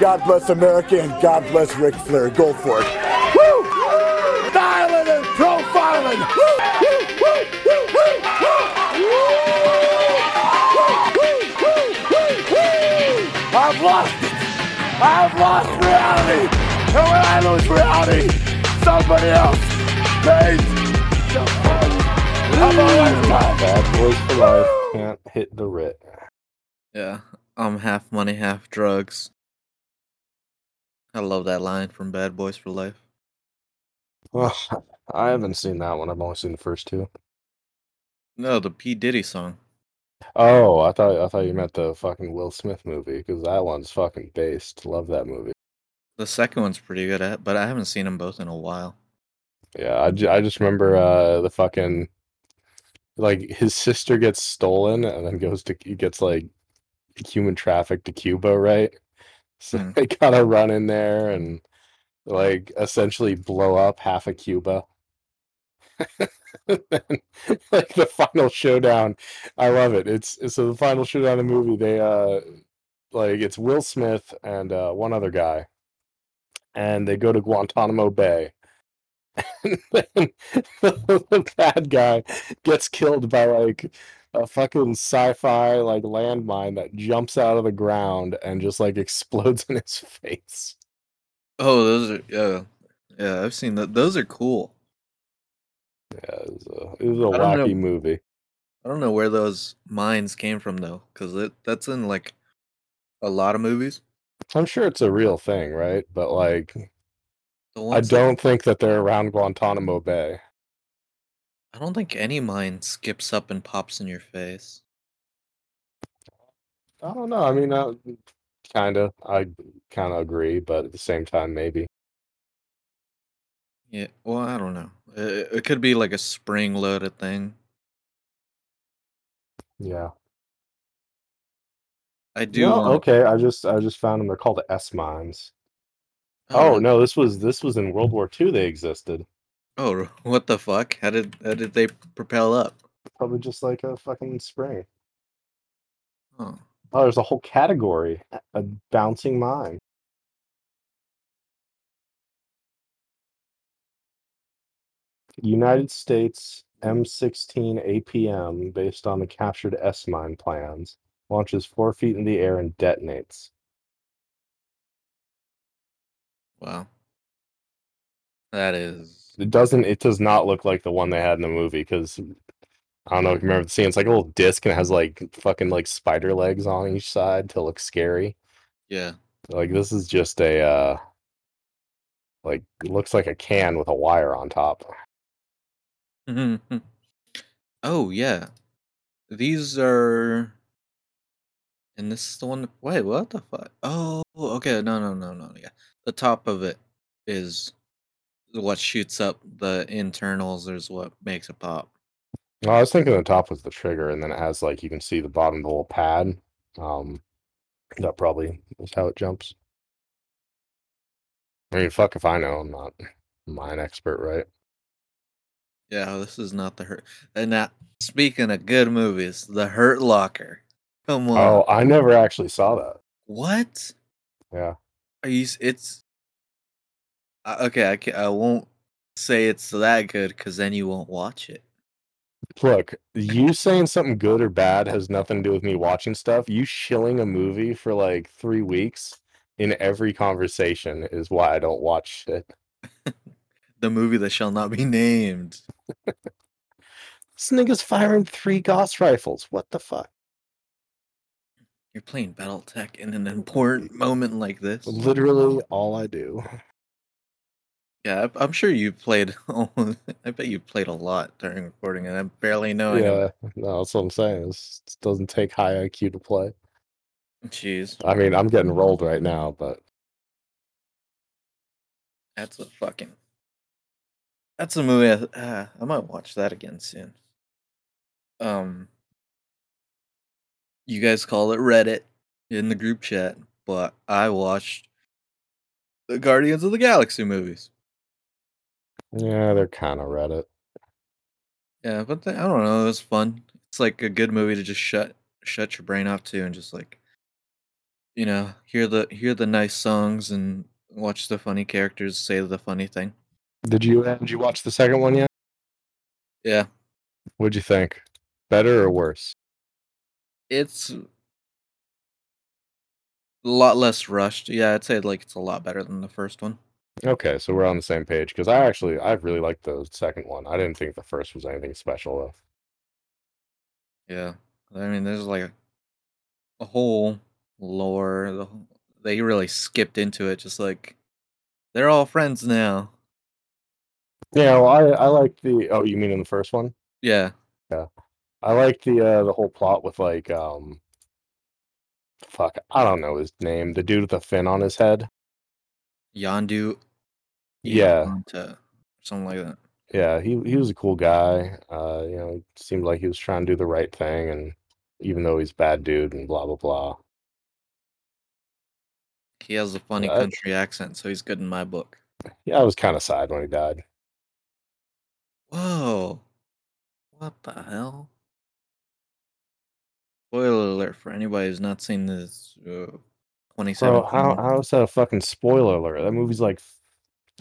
God bless America and God bless Ric Flair. Go for it. Woo! Dialing and profiling. I've lost it. I've lost reality. And when I lose reality, somebody else pays. I'm always Bad boys for life. Can't hit the writ. Yeah, I'm half money, half drugs. I love that line from Bad Boys for Life. Well, I haven't seen that one. I've only seen the first two. No, the P Diddy song. Oh, I thought I thought you meant the fucking Will Smith movie because that one's fucking based. Love that movie. The second one's pretty good at, but I haven't seen them both in a while. Yeah, I, I just remember uh the fucking like his sister gets stolen and then goes to he gets like human trafficked to Cuba, right? So Hmm. they gotta run in there and like essentially blow up half of Cuba. Then, like the final showdown, I love it. It's so the final showdown of the movie. They uh like it's Will Smith and uh, one other guy, and they go to Guantanamo Bay. And then the bad guy gets killed by like a fucking sci-fi like landmine that jumps out of the ground and just like explodes in his face. Oh, those are yeah, yeah. I've seen that. Those are cool. Yeah, it was a, it was a don't know. wacky movie. I don't know where those mines came from though, because that's in like a lot of movies. I'm sure it's a real thing, right? But mm-hmm. like, I don't think that they're around Guantanamo Bay. I don't think any mine skips up and pops in your face. I don't know. I mean, uh, kind of. I kind of agree, but at the same time, maybe. Yeah. Well, I don't know. It, it could be like a spring loaded thing. Yeah. I do. No, wanna- okay. I just I just found them. They're called S mines. Oh really? no, this was this was in World War II. They existed. Oh, what the fuck? How did how did they propel up? Probably just like a fucking spring. Oh, Oh, there's a whole category, a- a bouncing mine. United States M16 APM, based on the captured S mine plans, launches four feet in the air and detonates. wow. That is. It doesn't. It does not look like the one they had in the movie because I don't know if you remember the scene. It's like a little disc and it has like fucking like spider legs on each side to look scary. Yeah. Like this is just a uh like looks like a can with a wire on top. oh yeah. These are. And this is the one. Wait, what the fuck? Oh, okay. No, no, no, no. Yeah, the top of it is what shoots up the internals. Is what makes it pop. No, I was thinking the top was the trigger, and then it has like you can see the bottom of the little pad. Um, that probably is how it jumps. I mean, fuck if I know. I'm not a mine expert, right? Yeah, this is not the hurt. And now, speaking of good movies, The Hurt Locker. Come on. Oh, I never actually saw that. What? Yeah. Are you? It's. Uh, okay, I can, I won't say it's that good because then you won't watch it. Look, you saying something good or bad has nothing to do with me watching stuff. You shilling a movie for like three weeks in every conversation is why I don't watch shit. The movie that shall not be named. This nigga's firing three Gauss rifles. What the fuck? You're playing BattleTech in an important moment like this. Literally all I do. Yeah, I- I'm sure you played. I bet you played a lot during recording, and I'm barely knowing. Yeah, no, that's what I'm saying. This this doesn't take high IQ to play. Jeez, I mean, I'm getting rolled right now, but that's a fucking. That's a movie. I, uh, I might watch that again soon. Um, you guys call it Reddit in the group chat, but I watched the Guardians of the Galaxy movies. Yeah, they're kind of Reddit. Yeah, but they, I don't know. It was fun. It's like a good movie to just shut shut your brain off to and just like you know, hear the hear the nice songs and watch the funny characters say the funny thing. Did you uh, did you watch the second one yet? Yeah, What'd you think? Better or worse? it's a lot less rushed. Yeah, I'd say like it's a lot better than the first one. Okay, so we're on the same page because I actually I really liked the second one. I didn't think the first was anything special though. Yeah, I mean, there's like a, a whole lore. The, whole- they really skipped into it, just like they're all friends now. Yeah, well, I I like the oh you mean in the first one? Yeah, yeah. I like the uh the whole plot with like um fuck I don't know his name the dude with the fin on his head. Yondu. Yeah. Something like that. Yeah, he he was a cool guy. Uh, you know, seemed like he was trying to do the right thing, and even though he's a bad dude and blah blah blah. He has a funny I- country accent, so he's good in my book. Yeah, I was kind of sad when he died. Whoa. What the hell? Spoiler alert for anybody who's not seen this uh, 2017. Bro, how how is that a fucking spoiler alert? That movie's like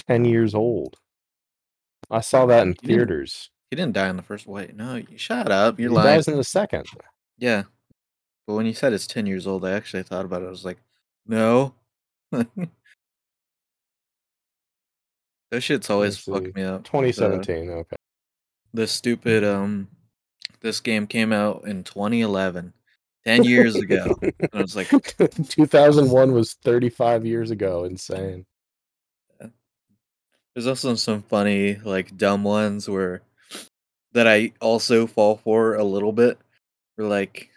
ten years old. I saw that in You didn't- theaters. He didn't die in the first. Wait, no, you shut up. You're he lying. dies in the second. Yeah. But when you said it's 10 years old, I actually thought about it. I was like, no. that shit's always see. fucked me up. 2017. Okay. The stupid, um, this game came out in 2011, 10 years ago. and I was like, 2001 was 35 years ago. Insane. There's also some funny, like dumb ones where that I also fall for a little bit. We're like,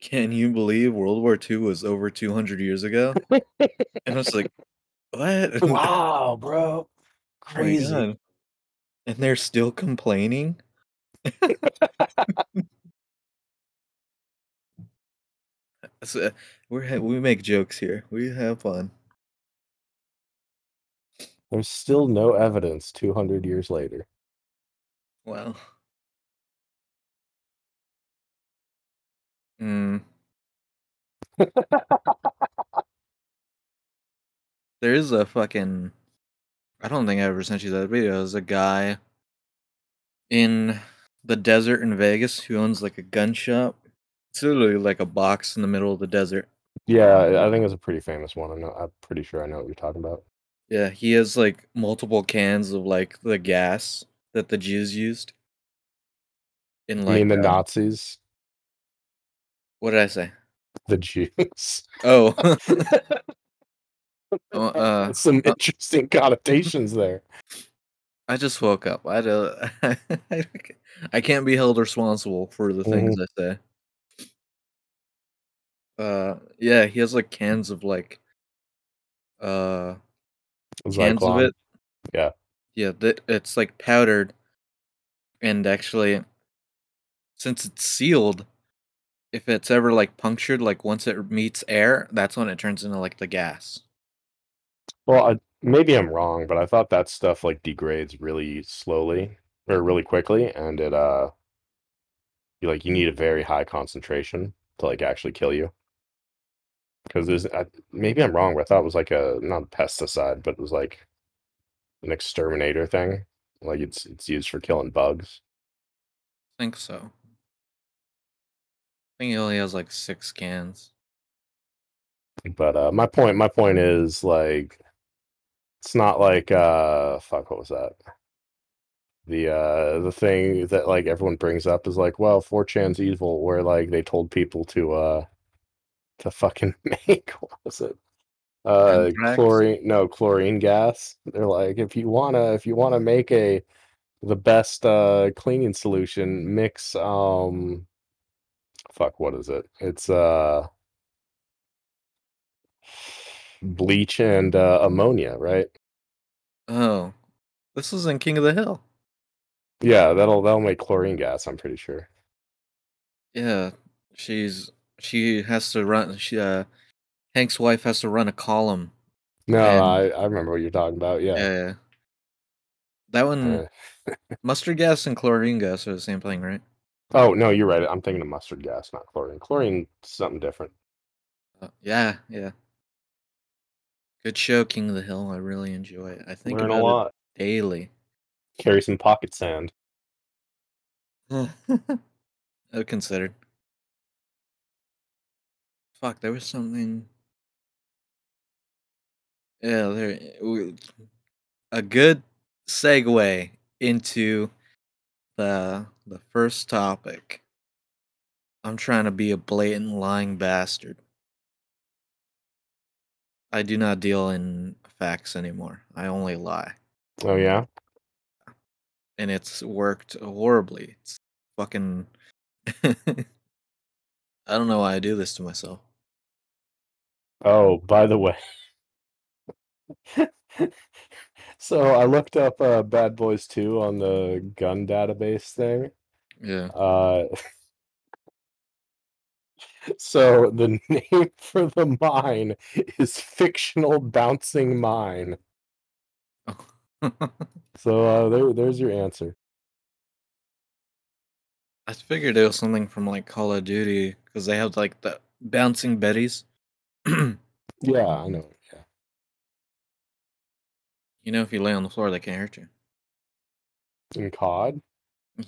can you believe World War II was over 200 years ago? and I was like, what? wow, bro. Oh Crazy. God. And they're still complaining. So, we're ha- we make jokes here. We have fun. There's still no evidence 200 years later. Wow. Mm. there is a fucking. I don't think I ever sent you that video. There's a guy in the desert in Vegas who owns like a gun shop. It's literally like a box in the middle of the desert. Yeah, I think it's a pretty famous one. I'm, not, I'm pretty sure I know what you're talking about. Yeah, he has like multiple cans of like the gas that the Jews used. In I like mean, the uh, Nazis, what did I say? the Jews. Oh, Oh, uh, Some uh, interesting connotations there. I just woke up. I don't. I can't be held responsible for the things I say. Uh, yeah, he has like cans of like, uh, cans of Zyklon. it. Yeah. Yeah, that it's like powdered, and actually, since it's sealed, if it's ever like punctured, like once it meets air, that's when it turns into like the gas. Well, I, maybe I'm wrong, but I thought that stuff like degrades really slowly or really quickly, and it uh, you like you need a very high concentration to like actually kill you. Because there's I, maybe I'm wrong, but I thought it was like a not a pesticide, but it was like an exterminator thing. Like it's it's used for killing bugs. I think so. I think he only has like six cans. But uh, my point, my point is like, it's not like uh, fuck, what was that? The uh, the thing that like everyone brings up is like, well, 4chan's evil, where like they told people to uh, to fucking make what was it? Uh, Anthrax? chlorine, no chlorine gas. They're like, if you wanna, if you wanna make a the best uh cleaning solution, mix um, fuck, what is it? It's uh bleach and uh, ammonia, right? Oh, this is in King of the Hill. Yeah, that'll that'll make chlorine gas. I'm pretty sure. Yeah, she's she has to run. She uh, Hank's wife has to run a column. No, And- I I remember what you're talking about. Yeah. Yeah, yeah. that one, Uh, mustard gas and chlorine gas are the same thing, right? oh no, you're right. I'm thinking of mustard gas, not chlorine. Chlorine something different. Uh, yeah, yeah. Good show, King of the Hill. I really enjoy it. I think Learn a lot. it daily. Carry some pocket sand. Considered. Fuck, there was something. Yeah, there. we- A good segue into the the first topic. I'm trying to be a blatant lying bastard. I do not deal in facts anymore. I only lie. Oh yeah. And it's worked horribly. It's fucking I don't know why I do this to myself. Oh, by the way. so I looked up uh, Bad Boys 2 on the gun database thing. Yeah. Uh, so the name for the mine is Fictional Bouncing Mine. So uh, there, there's your answer. I figured it was something from like Call of Duty because they have like the bouncing betties. Yeah, I know. Yeah. You know, if you lay on the floor, they can't hurt you. In COD?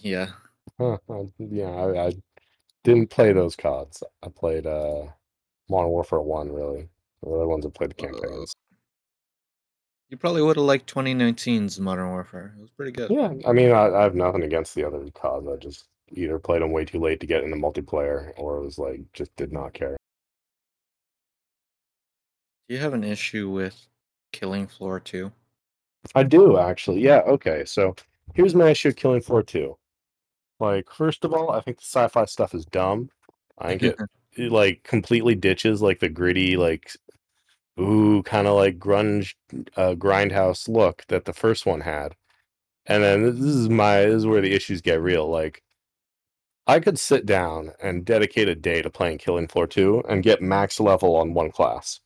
Yeah. Huh, I- yeah, I, I didn't play those CODs. I played uh, Modern Warfare 1, really. The other ones I played the Uh, campaigns. You probably would have liked 2019's Modern Warfare. It was pretty good. Yeah, I mean, I, I have nothing against the other CODs. I just either played them way too late to get into multiplayer, or it was like just did not care. Do you have an issue with Killing Floor 2? I do actually. Yeah. Okay. So here's my issue: with Killing Floor Two. Like, first of all, I think the sci-fi stuff is dumb. I think it, it like completely ditches like the gritty, like ooh, kind of like grunge, uh, grindhouse look that the first one had. And then this is my this is where the issues get real. Like, I could sit down and dedicate a day to playing Killing Floor Two and get max level on one class,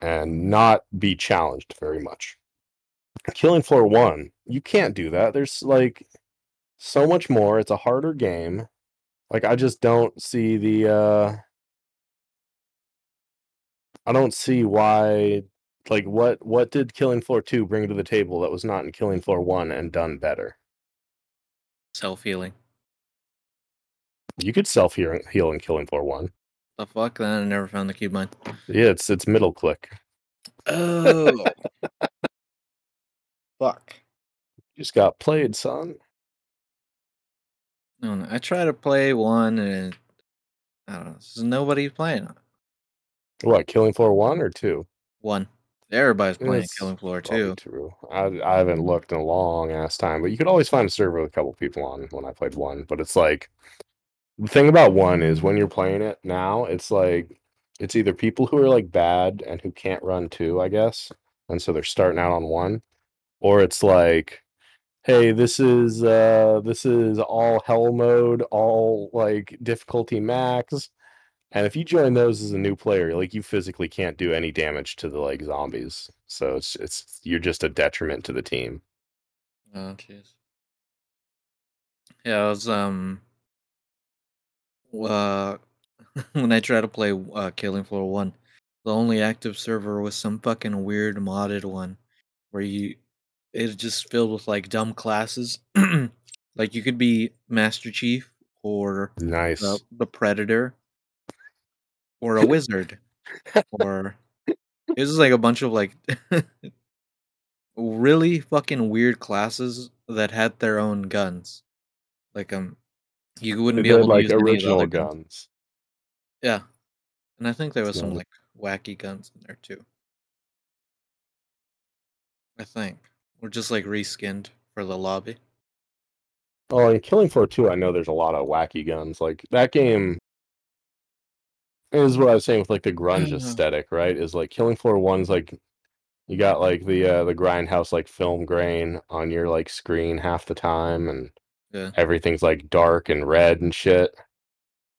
and not be challenged very much. Killing Floor 1, you can't do that. There's like so much more. It's a harder game. Like I just don't see the uh I don't see why like what what did Killing Floor 2 bring to the table that was not in Killing Floor 1 and done better? Self healing. You could self heal heal in Killing Floor 1. The fuck? Then I never found the keybind. Yeah, it's it's middle click. Oh. fuck. You just got played, son. No, no. I try to play one and I don't know. There's nobody playing it. What, Killing Floor 1 or 2? One. Everybody's playing Killing Floor 2. True. I I haven't looked in a long ass time, but you could always find a server with a couple people on when I played one. But it's like the thing about one is when you're playing it now, it's like it's either people who are like bad and who can't run two, I guess, and so they're starting out on one, or it's like, hey, this is uh this is all hell mode, all like difficulty max. And if you join those as a new player, like you physically can't do any damage to the like zombies. So it's it's you're just a detriment to the team. Oh, jeez. Yeah, I was um. Uh, when I tried to play uh, Killing Floor One, the only active server was some fucking weird modded one, where you, it's just filled with like dumb classes. like you could be Master Chief or Nice. the, the Predator, or a wizard, or it was just like a bunch of like really fucking weird classes that had their own guns. Like um, you wouldn't be able to like use any the original other guns. guns. Yeah, and I think there was some like wacky guns in there too. I think we're just like reskinned for the lobby. Oh, in Killing Floor 2, I know there's a lot of wacky guns. Like that game is what I was saying with like the grunge aesthetic, right? Is like Killing Floor 1's like you got like the uh the grindhouse like film grain on your like screen half the time and Yeah. everything's like dark and red and shit.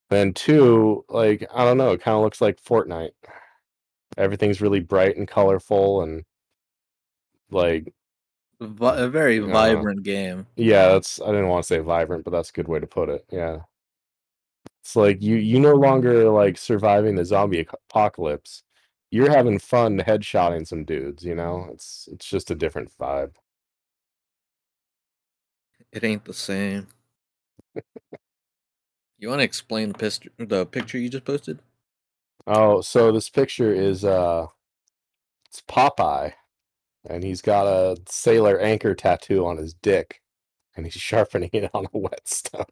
Then two, like I don't know, it kind of looks like Fortnite. Everything's really bright and colorful and like Vi- a very Yeah. vibrant game. yeah, that's I didn't want to say vibrant, but that's a good way to put it. Yeah. It's like you you no longer like surviving the zombie apocalypse. You're having fun headshotting some dudes, you know? It's it's just a different vibe. It ain't the same. you want to explain the, pist- the picture you just posted? Oh, so this picture is uh it's Popeye and he's got a sailor anchor tattoo on his dick and he's sharpening it on a whetstone.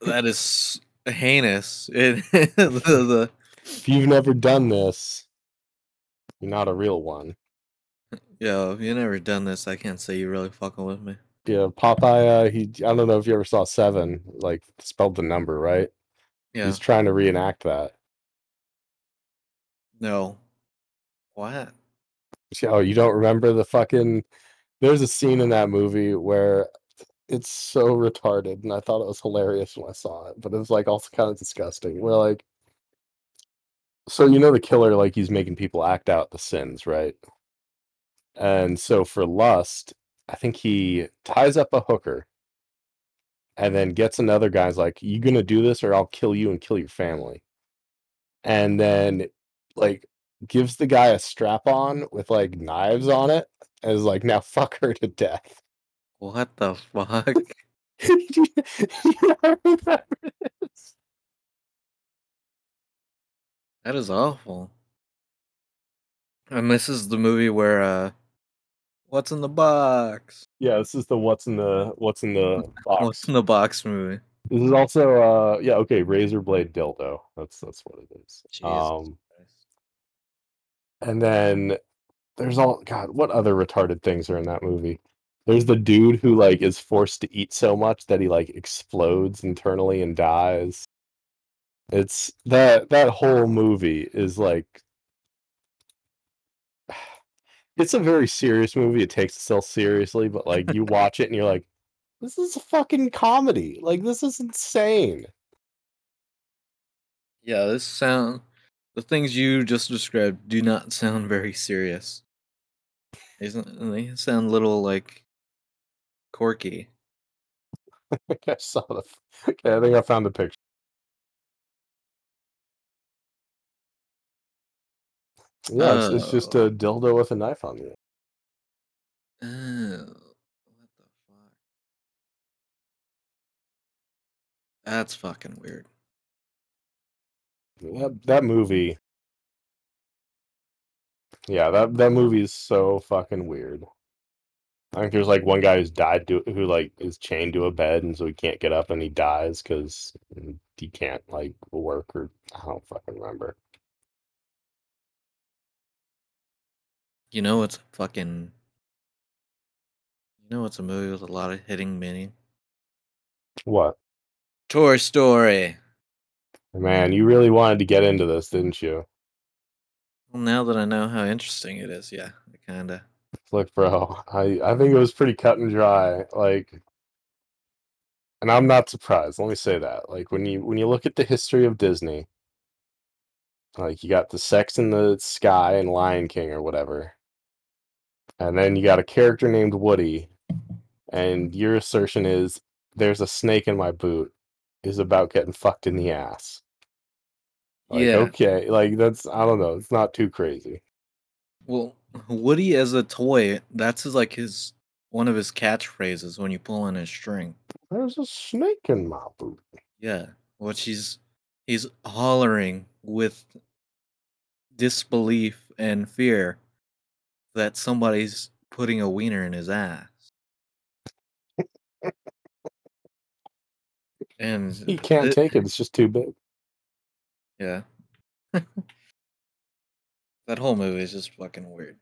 That is heinous. It, the, the, if you've never done this, you're not a real one. yo, if you've never done this, I can't say you're really fucking with me. Yeah, Popeye. Uh, he. I don't know if you ever saw Seven, like spelled the number right. Yeah. He's trying to reenact that. No. What? Oh, you don't remember the fucking? There's a scene in that movie where it's so retarded, and I thought it was hilarious when I saw it, but it was like also kind of disgusting. Where like, so you know the killer, like he's making people act out the sins, right? And so for lust, I think he ties up a hooker and then gets another guy's like, You gonna do this or I'll kill you and kill your family. And then like gives the guy a strap on with like knives on it and is like, now fuck her to death. What the fuck? you don't remember this? That is awful. And this is the movie where uh What's in the box? Yeah, this is the what's in the what's in the box. What's in the box movie? This is also uh yeah, okay, razor blade dildo. That's that's what it is. Jesus Um Christ. and then there's all god, what other retarded things are in that movie? There's the dude who like is forced to eat so much that he like explodes internally and dies. It's that that whole movie is like it's a very serious movie. It takes itself seriously, but like you watch it and you're like, this is a fucking comedy. Like this is insane. Yeah, this sound the things you just described do not sound very serious. They, s- they sound a little like quirky. I think I saw the. Okay, I think I found the picture. Yeah, it's, it's just Oh. a dildo with a knife on it. Oh, what the fuck? That's fucking weird. That that movie. Yeah, that that movie is so fucking weird. I think there's like one guy who's died to who like is chained to a bed and so he can't get up and he dies because he can't like work or I don't fucking remember. You know it's fucking. You know it's a movie with a lot of hitting meaning. What? Toy Story. Man, you really wanted to get into this, didn't you? Well, now that I know how interesting it is, yeah, I kinda. Look, bro, I I think it was pretty cut and dry. Like, and I'm not surprised. Let me say that. Like when you when you look at the history of Disney, like you got the Sex in the Sky and Lion King or whatever, and then you got a character named Woody, and your assertion is there's a snake in my boot is about getting fucked in the ass. Like, Yeah. okay, like that's I don't know. It's not too crazy. Well, Woody as a toy, that's his like his one of his catchphrases when you pull on his string. There's a snake in my boot. Yeah, what she's he's hollering with disbelief and fear that somebody's putting a wiener in his ass. and He can't take it. It's just too big. Yeah. that whole movie is just fucking weird.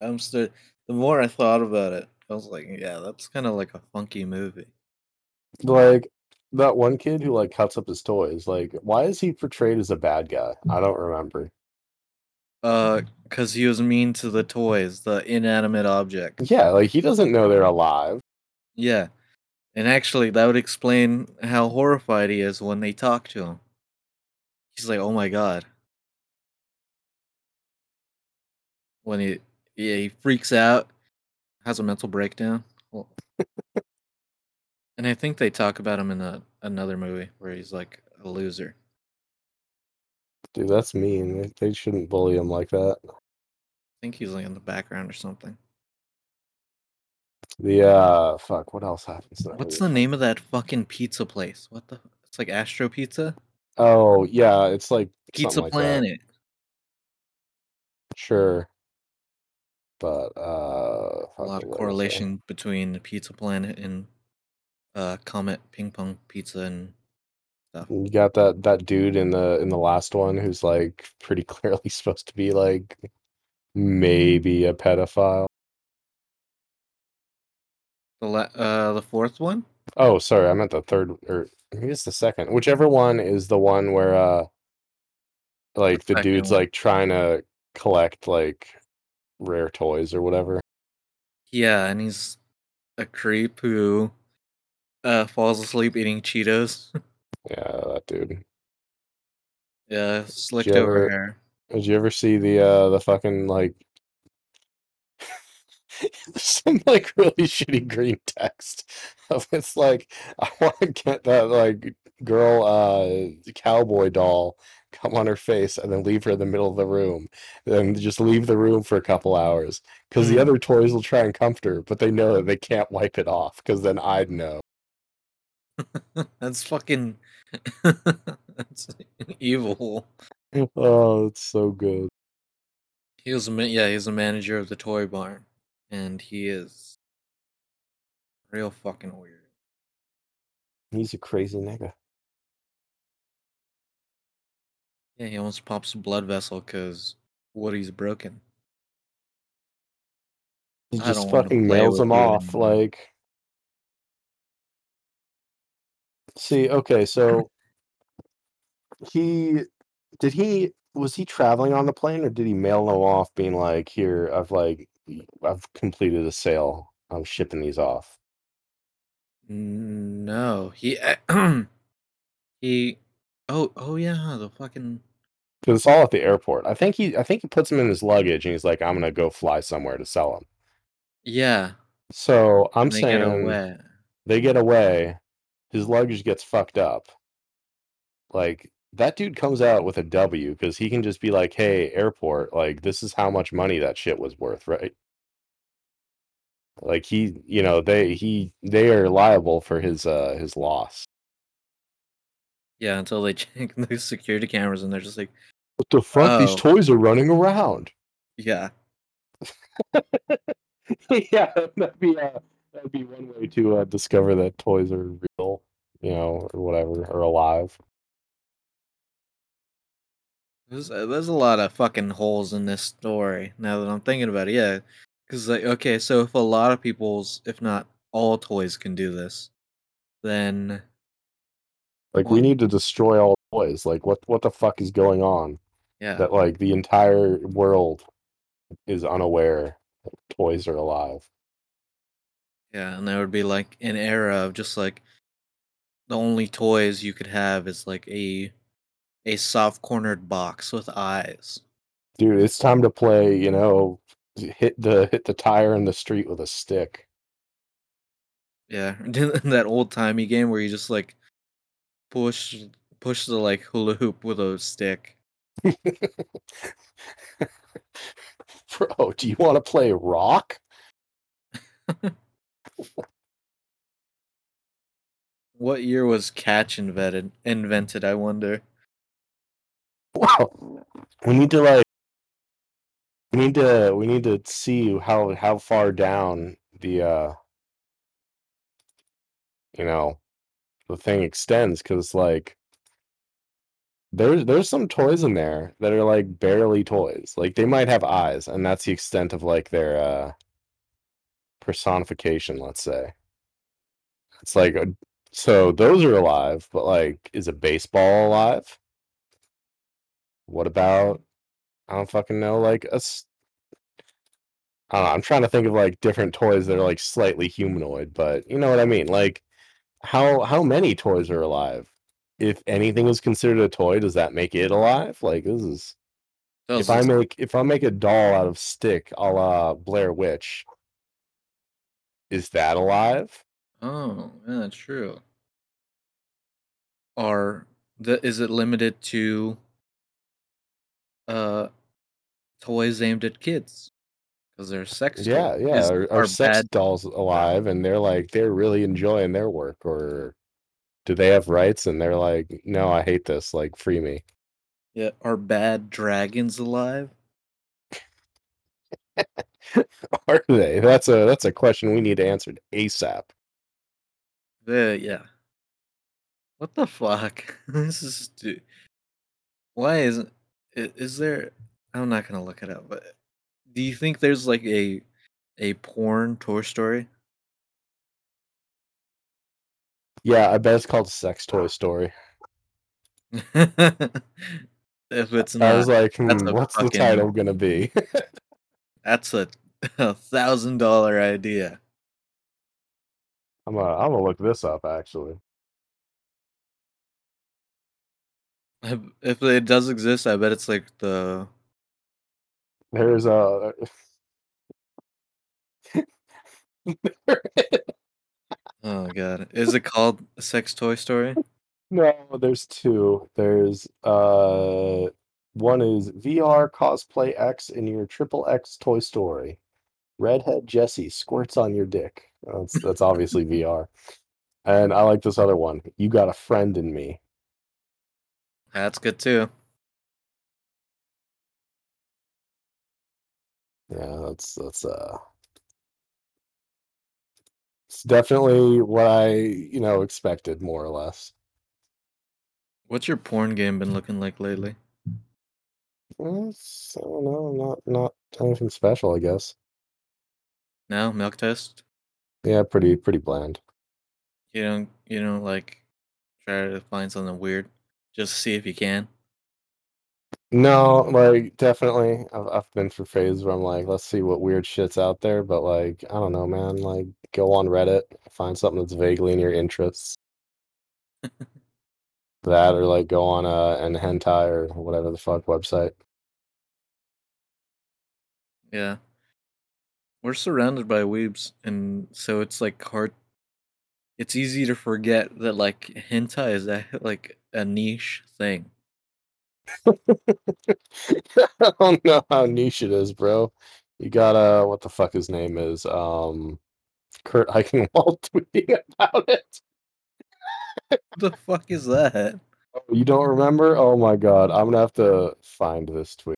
I'm still the more I thought about it, I was like, yeah, that's kind of like a funky movie. Like that one kid who like cuts up his toys. Like, why is he portrayed as a bad guy? I don't remember. Uh, cause he was mean to the toys, the inanimate objects. Yeah, like he doesn't know they're alive. Yeah. And actually, that would explain how horrified he is when they talk to him. He's like, "Oh my god!" When he, yeah, he freaks out, has a mental breakdown. Well, And I think they talk about him in a, another movie where he's like a loser. Dude, that's mean. They, they shouldn't bully him like that. I think he's like in the background or something. The uh, fuck. What else happens? in that What's movie? the name of that fucking pizza place? What the? It's like Astro Pizza. Oh yeah, it's like Pizza something like that. Planet. Sure. But uh, A lot what of was I correlation between Pizza Planet and uh Comet Ping Pong Pizza and You got that that dude in the in the last one who's like pretty clearly supposed to be like maybe a pedophile. The la- uh the fourth one. Oh, sorry, I meant the third or maybe it's the second. Whichever one is the one where uh like the second dude's one. like trying to collect like rare toys or whatever. Yeah, and he's a creep who uh falls asleep eating Cheetos. Yeah, that dude. yeah, slicked you over ever- hair. Did you ever see the uh the fucking like some like really shitty green text of it's like I want to get that like girl uh cowboy doll come on her face and then leave her in the middle of the room and just leave the room for a couple hours because the Mm. other toys will try and comfort her but they know that they can't wipe it off because then I'd know That's fucking that's evil. oh it's so good He was a ma- yeah, he's a manager of the toy barn, and he is real fucking weird. he's a crazy nigga Yeah, he almost pops a blood vessel because Woody's broken. he I just fucking nails him off anymore. like see okay so he did he was he traveling on the plane or did he mail them off being like here i've like i've completed a sale i'm shipping these off No, he eh, he. Oh, oh yeah, the fucking because it's all at the airport i think he i think he puts them in his luggage and he's like i'm gonna go fly somewhere to sell them yeah. so i'm they get saying away. they get away his luggage gets fucked up. Like that dude comes out with a w because he can just be like hey airport like this is how much money that shit was worth right? Like he you know they he they are liable for his uh his loss. Yeah, until they check the security cameras and they're just like, what the fuck? These Oh. toys are running around. Yeah, yeah that'd be uh, that'd be one way to uh, discover that toys are real you know or whatever or alive. There's uh, there's a lot of fucking holes in this story. Now that I'm thinking about it, yeah, because like okay, so if a lot of people's, if not all toys can do this, then like we need to destroy all toys like what what the fuck is going on? Yeah, that like the entire world is unaware that toys are alive yeah, and there would be like an era of just like the only toys you could have is like a a soft cornered box with eyes. dude it's time to play you know hit the hit the tire in the street with a stick Yeah, that old timey game where you just like push push the like hula hoop with a stick. bro do you want to play rock What year was catch invented? Invented, I wonder. wow we need to like we need to we need to see how how far down the uh you know the thing extends because like there's there's some toys in there that are like barely toys like they might have eyes and that's the extent of like their uh personification let's say it's like a, so those are alive but like is a baseball alive what about i don't fucking know like a s- I don't know, I'm trying to think of like different toys that are like slightly humanoid, but you know what I mean. Like, how how many toys are alive? If anything is considered a toy, does that make it alive? Like, this is if I make if I make a doll out of stick, a la Blair Witch, is that alive? Oh, yeah, true. Are the is it limited to uh toys aimed at kids? Because they're sex toys. Yeah, yeah. Is Are, are are sex bad dolls alive and they're like they're really enjoying their work or do they have rights and they're like, no, I hate this, like free me. yeah, are bad dragons alive? Are they? That's a that's a question we need answered ASAP. The yeah. What the fuck? this is stu- why isn't is there I'm not gonna look it up, but do you think there's like a a porn Toy Story? Yeah, I bet it's called Sex Toy Story. if it's I was like, hmm, what's the title gonna be? That's a thousand dollar idea. I'm gonna I'm gonna look this up actually. If if it does exist, I bet it's like the There's a oh god, is it called Sex Toy Story? no, there's two. There's uh one is VR cosplay X in your triple X Toy Story. Redhead Jesse squirts on your dick. That's that's obviously VR. And I like this other one. You got a friend in me. That's good too. Yeah, that's that's uh it's definitely what I, you know, expected more or less. What's your porn game been looking like lately? Mm, I don't know, not not anything special, I guess. No, milk test. Yeah, pretty pretty bland. You don't you don't like try to find something weird just to see if you can. No, like definitely. I've I've been through phases where I'm like, let's see what weird shit's out there, but like, I don't know, man. Like, go on Reddit, find something that's vaguely in your interests. That or like go on uh an hentai or whatever the fuck website. Yeah. We're surrounded by weebs, and so it's like hard. It's easy to forget that like hentai is a, like a niche thing. I don't know how niche it is, bro. You got uh what the fuck his name is? Um Kurt Eichenwald tweeting about it. The fuck is that? Oh, you don't remember? Oh my god, I'm gonna have to find this tweet.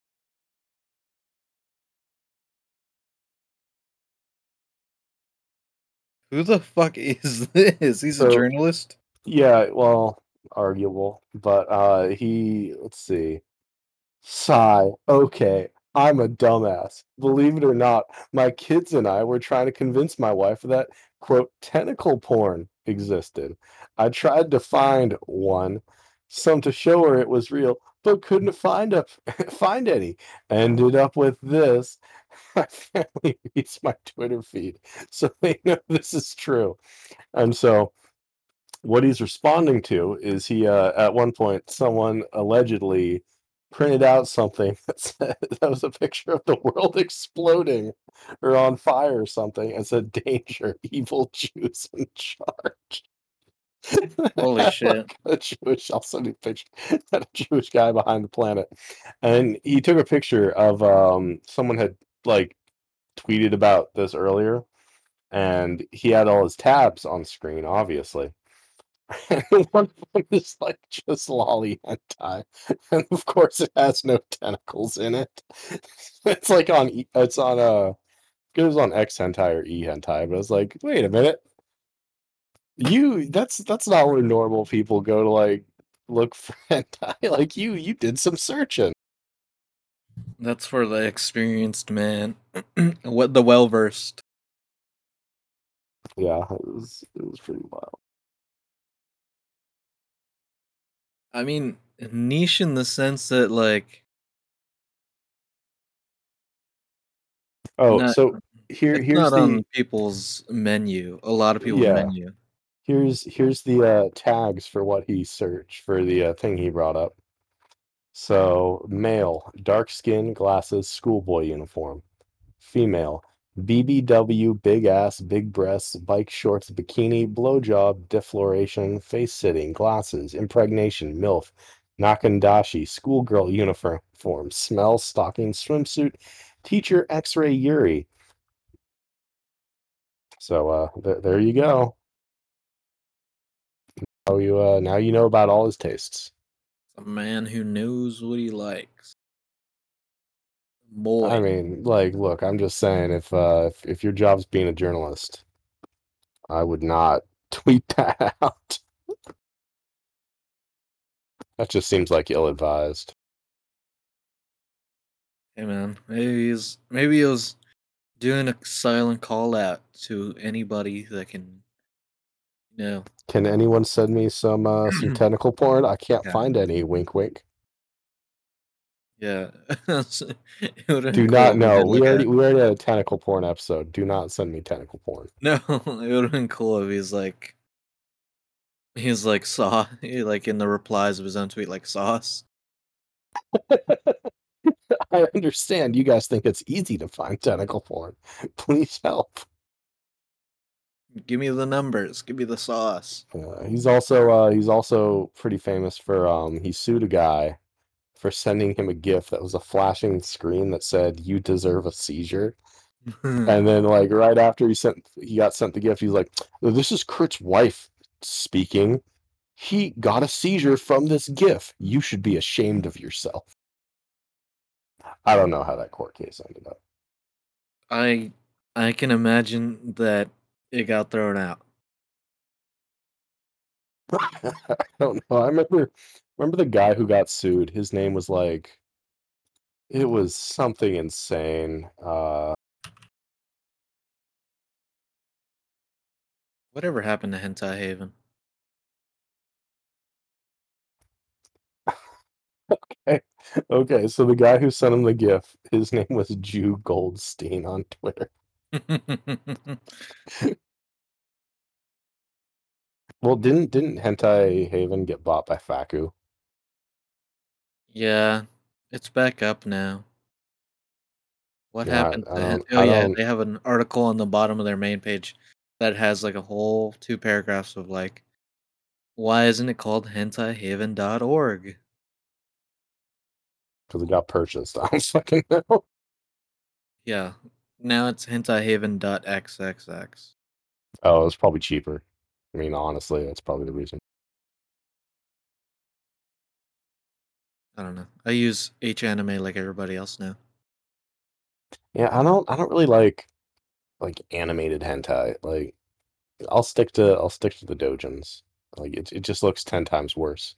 Who the fuck is this? He's a journalist. Yeah, well, arguable, but uh he let's see. Sigh. Okay, I'm a dumbass. Believe it or not, my kids and I were trying to convince my wife of that quote tentacle porn existed. I tried to find one, some to show her it was real, but couldn't find up find any. Ended up with this. My family reads my Twitter feed, so they know this is true. And so what he's responding to is he uh, at one point someone allegedly printed out something that said that was a picture of the world exploding or on fire or something and said danger evil jews in charge. Holy shit. a jewish i'll send you a picture a jewish guy behind the planet. And he took a picture of um someone had like tweeted about this earlier and he had all his tabs on screen obviously one of them is like just lolly hentai, and of course it has no tentacles in it. It's like on E- it's on uh, it was on X hentai or E hentai, but it's like, wait a minute, you that's that's not where normal people go to like look for hentai. Like you you did some searching. That's for the experienced man. what the well versed. Yeah, it was it was pretty wild. I mean, niche in the sense that like Oh, Not- so here here's not the on people's menu. A lot of people's Yeah. menu. Here's here's the uh, tags for what he searched for the uh, thing he brought up. So male, dark skin, glasses, schoolboy uniform. Female, BBW, big ass, big breasts, bike shorts, bikini, blowjob, defloration, face sitting, glasses, impregnation, MILF, Nakandashi, schoolgirl uniform, smell, stocking, swimsuit, teacher, x ray, Yuri. So uh, th- there you go. Now you uh, now you know about all his tastes. A man who knows what he likes. Boy. I mean, like, look, I'm just saying, if uh, if, if your job's being a journalist, I would not tweet that out. That just seems like ill-advised. Hey man, maybe he's maybe he was doing a silent call out to anybody that can you know Can anyone send me some uh, some tentacle porn? I can't Yeah. find any. Wink, wink. Yeah. Do not know. We already we already had a tentacle porn episode. Do not send me tentacle porn. No, it would have been cool if he's like he's like saw like in the replies of his own tweet like sauce. I understand you guys think it's easy to find tentacle porn. Please help. Give me the numbers, give me the sauce. Uh, he's also uh, he's also pretty famous for um, he sued a guy for sending him a gift that was a flashing screen that said "You deserve a seizure," hmm. and then like right after he sent he got sent the gift, he's like, "This is Kurt's wife speaking. He got a seizure from this gift. You should be ashamed of yourself." I don't know how that court case ended up. I I can imagine that it got thrown out. I don't know. I remember remember the guy who got sued. His name was like it was something insane. Uh Whatever happened to Hentai Haven? okay, Okay, so the guy who sent him the gift, his name was Jew Goldstein on Twitter. Well, didn't didn't Hentai Haven get bought by Fakku? Yeah, it's back up now. What Yeah, happened I to don't- Oh I yeah, don't- they have an article on the bottom of their main page that has like a whole two paragraphs of like why isn't it called hentaihaven.org? Because it got purchased. I don't fucking know. Yeah. Now it's hentaihaven.xxx. Oh, it's probably cheaper. I mean, honestly, that's probably the reason. I don't know. I use H-anime like everybody else now. Yeah, I don't I don't really like like animated hentai. Like I'll stick to I'll stick to the dojins. Like it it just looks 10 times worse.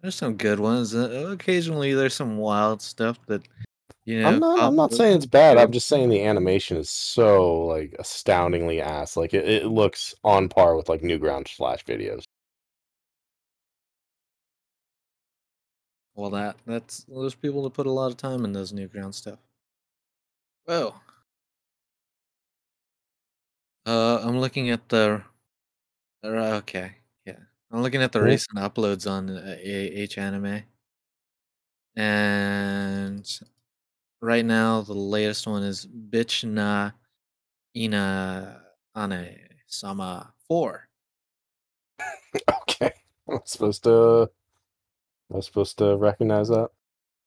There's some good ones. Uh, occasionally there's some wild stuff that you know I'm not I'm not saying it's bad. I'm just saying the animation is so like astoundingly ass. Like it, it looks on par with like Newgrounds Flash videos. Well, that that's those people that put a lot of time in those new ground stuff. Whoa. Uh, I'm looking at the. uh, Okay, yeah, I'm looking at the Yeah. recent uploads on uh, H anime, and right now the latest one is Bitch na ina ane sama four. Okay. I'm supposed to I'm supposed to recognize that.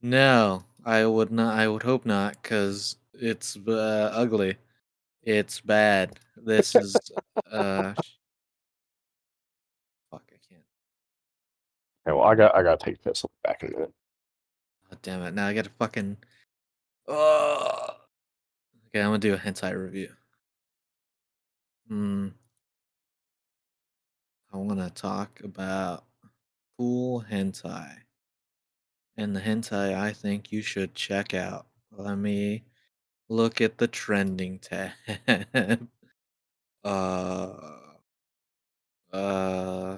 No, I would not. I would hope not, because it's uh, ugly. It's bad. This is uh. Fuck! I can't. Okay, well I got I gotta take a piss. I'll be back in a minute. God damn it! Now I gotta fucking. Oh. Okay, I'm gonna do a hentai review. Hmm. I want to talk about cool hentai, and the hentai I think you should check out. Let me look at the trending tab. uh. Uh.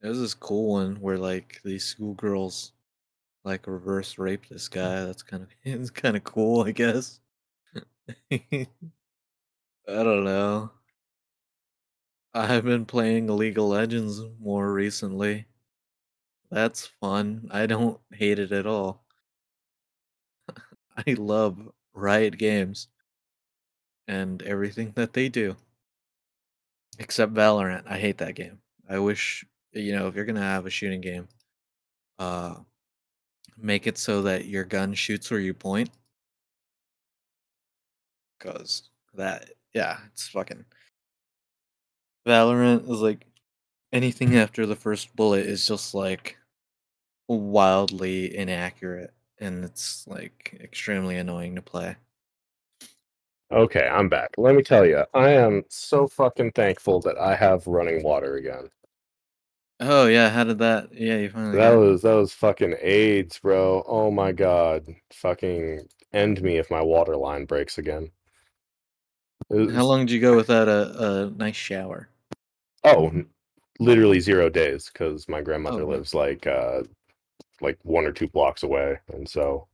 There's this cool one where like these schoolgirls like reverse rape this guy. That's kind of it's kind of cool, I guess. I don't know. I've been playing League of Legends more recently. That's fun. I don't hate it at all. I love Riot Games and everything that they do. Except Valorant. I hate that game. I wish you know if you're gonna have a shooting game, uh, make it so that your gun shoots where you point. Cause that, yeah, it's fucking. Valorant is like anything after the first bullet is just like wildly inaccurate and it's like extremely annoying to play. Okay, I'm back. Let me tell you, I am so fucking thankful that I have running water again. Oh yeah, how did that? Yeah, you finally. That was that was fucking AIDS, bro. Oh my god, fucking end me if my water line breaks again. It How long did you go without a, a nice shower? Oh, literally zero days because my grandmother Oh, lives like uh like one or two blocks away, and so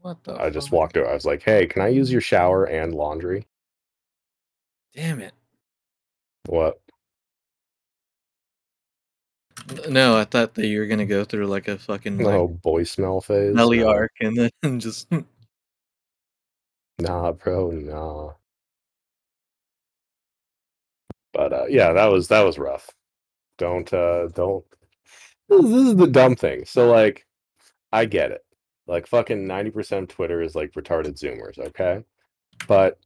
What the? I just fuck? walked over. I was like, "Hey, can I use your shower and laundry?" Damn it! What? N- No, I thought that you were gonna go through like a fucking like No boy smell phase. belly No. arc and then just Nah, bro, nah. But uh, yeah, that was that was rough. Don't uh, don't. This, this is the dumb thing. So like, I get it. Like fucking ninety percent of Twitter is like retarded Zoomers, okay? But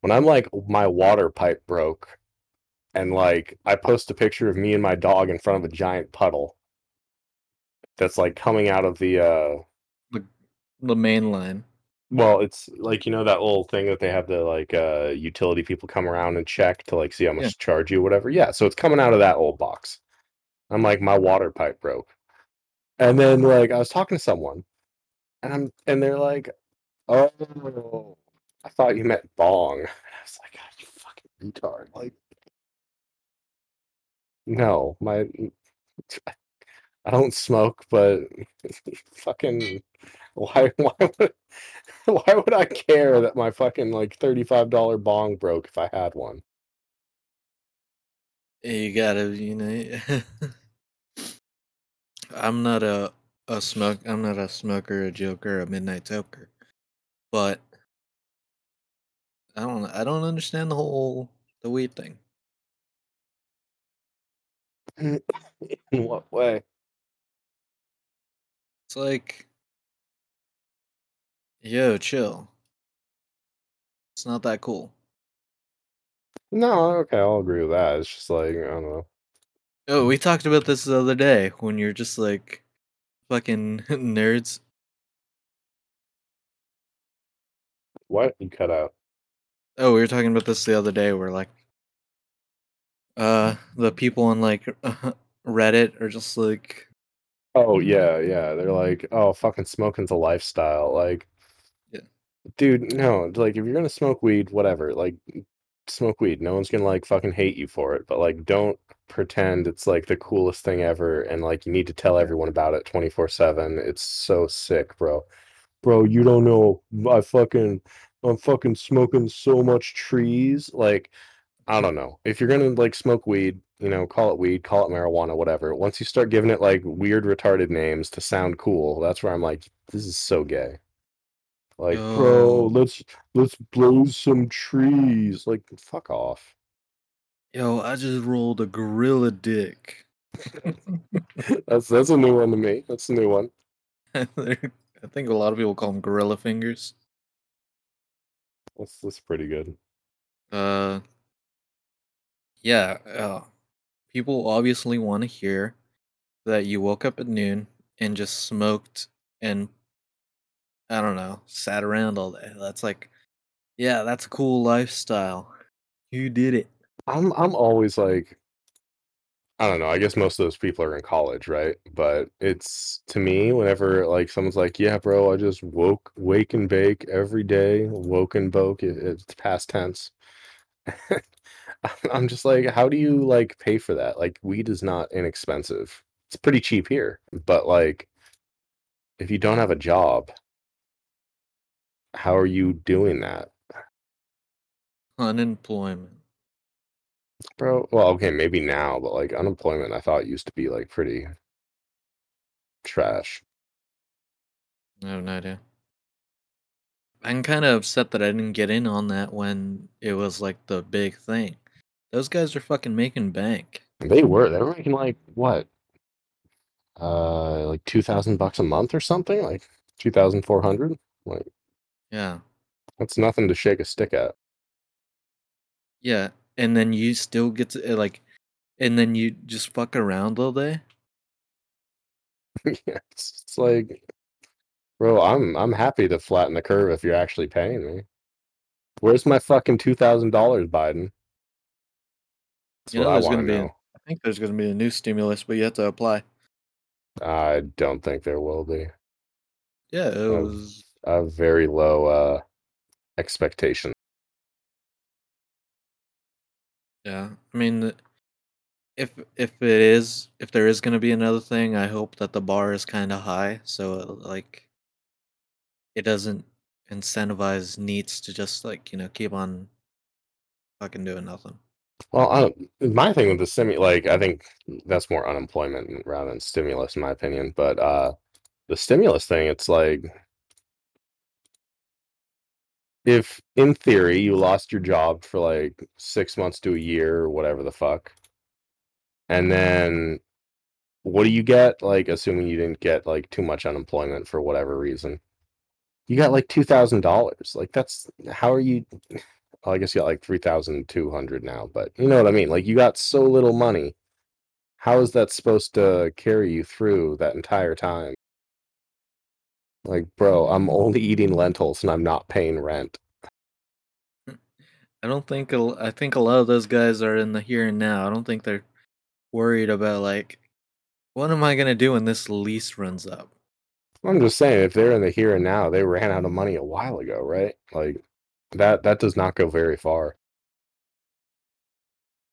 when I'm like my water pipe broke, and like I post a picture of me and my dog in front of a giant puddle that's like coming out of the uh the main line. Well, it's like you know that little thing that they have the like uh utility people come around and check to like see how much Yeah. to charge you, whatever. Yeah, so it's coming out of that old box. I'm like, my water pipe broke. And then like I was talking to someone and I'm and they're like, Oh, I thought you meant bong. I was like, God, you fucking retard. Like no, my I don't smoke, but fucking why why would why would I care that my fucking like $35 bong broke if I had one? You gotta, you know. I'm not a a smoke. I'm not a smoker, a joker, a midnight toker, but I don't. I don't understand the whole the weed thing. In what way? It's like, yo, chill. It's not that cool. No, okay, I'll agree with that. It's just like, I don't know. Oh, we talked about this the other day when you're just like fucking nerds. What? You cut out. Oh, we were talking about this the other day where like uh the people on like Reddit are just like Oh yeah, yeah. They're like, oh fucking smoking's a lifestyle. Like. Dude, no, like if you're gonna smoke weed, whatever, like smoke weed. No one's gonna like fucking hate you for it. But like don't pretend it's like the coolest thing ever and like you need to tell everyone about it 24/7. It's so sick, bro. Bro, you don't know I fucking I'm fucking smoking so much trees. Like I don't know. If you're gonna like smoke weed, you know, call it weed, call it marijuana, whatever. Once you start giving it like weird, retarded names to sound cool, that's where I'm like, this is so gay. Like, bro, Oh. let's let's blow some trees. Like, fuck off. Yo, I just rolled a gorilla dick. That's that's a new one to me. That's a new one. I think a lot of people call them gorilla fingers. That's that's pretty good. Uh, yeah. Uh, people obviously want to hear that you woke up at noon and just smoked and I don't know, sat around all day. That's like, yeah, that's a cool lifestyle. You did it. I'm I'm always like I don't know. I guess most of those people are in college, right? But it's to me, whenever like someone's like, "Yeah, bro, I just woke, wake and bake every day, woke and boke," it, it's past tense. I'm just like, how do you like pay for that? Like, weed is not inexpensive. It's pretty cheap here, but like, if you don't have a job, how are you doing that, Unemployment. bro? Well, okay, maybe now, but like unemployment, I thought used to be like pretty trash. I have no idea. I'm kind of upset that I didn't get in on that when it was like the big thing. Those guys are fucking making bank. They were. They were making like what? Uh, like two thousand bucks a month or something. Like two thousand four hundred. Like Yeah. that's nothing to shake a stick at. Yeah. And then you still get to uh, like and then you just fuck around all day. yeah, it's, it's like, bro, I'm I'm happy to flatten the curve if you're actually paying me. Where's my fucking two thousand dollars, Biden? That's You know I there's want gonna to be know. I think there's gonna be a new stimulus, but you have to apply. I don't think there will be. Yeah, it was I have very low uh expectation. yeah. I mean if if it is if there is gonna be another thing, I hope that the bar is kinda high so uh, like it doesn't incentivize NEETs to just like, you know, keep on fucking doing nothing. Well, I my thing with the stimu like I think that's more unemployment rather than stimulus, in my opinion. But uh the stimulus thing, it's like if in theory you lost your job for like six months to a year or whatever the fuck, and then what do you get? Like, assuming you didn't get like too much unemployment for whatever reason, you got like two thousand dollars. Like, that's how are you? Well, I guess you got like three thousand two hundred now, but you know what I mean. Like, you got so little money. How is that supposed to carry you through that entire time? Like, bro, I'm only eating lentils and I'm not paying rent. Mm. I don't think I think a lot of those guys are in the here and now. I don't think they're worried about like what am I gonna do when this lease runs up? I'm just saying, if they're in the here and now, they ran out of money a while ago, right? Like that that does not go very far.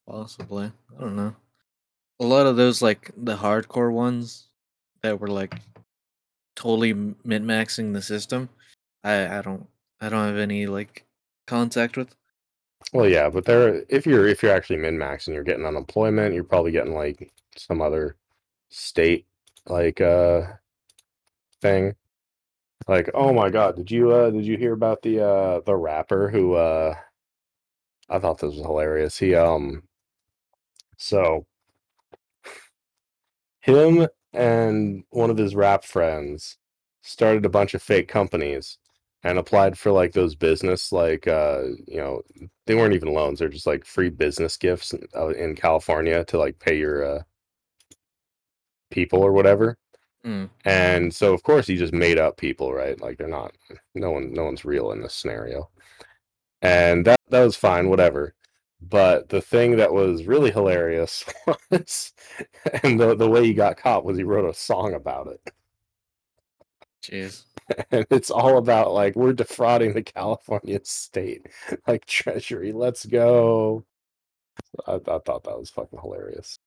Possibly. I don't know. A lot of those like the hardcore ones that were like totally min maxing the system. I I don't I don't have any like contact with. Well, yeah, but there if you're if you're actually min max and you're getting unemployment, you're probably getting like some other state like uh thing. Like, oh my god, did you uh did you hear about the uh the rapper who uh I thought this was hilarious. He um so him and one of his rap friends started a bunch of fake companies and applied for like those business like uh you know they weren't even loans they're just like free business gifts in, uh, in california to like pay your uh people or whatever. Mm. and so of course he just made up people right? Like they're not no one no one's real in this scenario. And that that was fine whatever but the thing that was really hilarious was and the, the way he got caught was he wrote a song about it Jeez. and it's all about like we're defrauding the California state, like Treasury. Let's go. I, I thought that was fucking hilarious.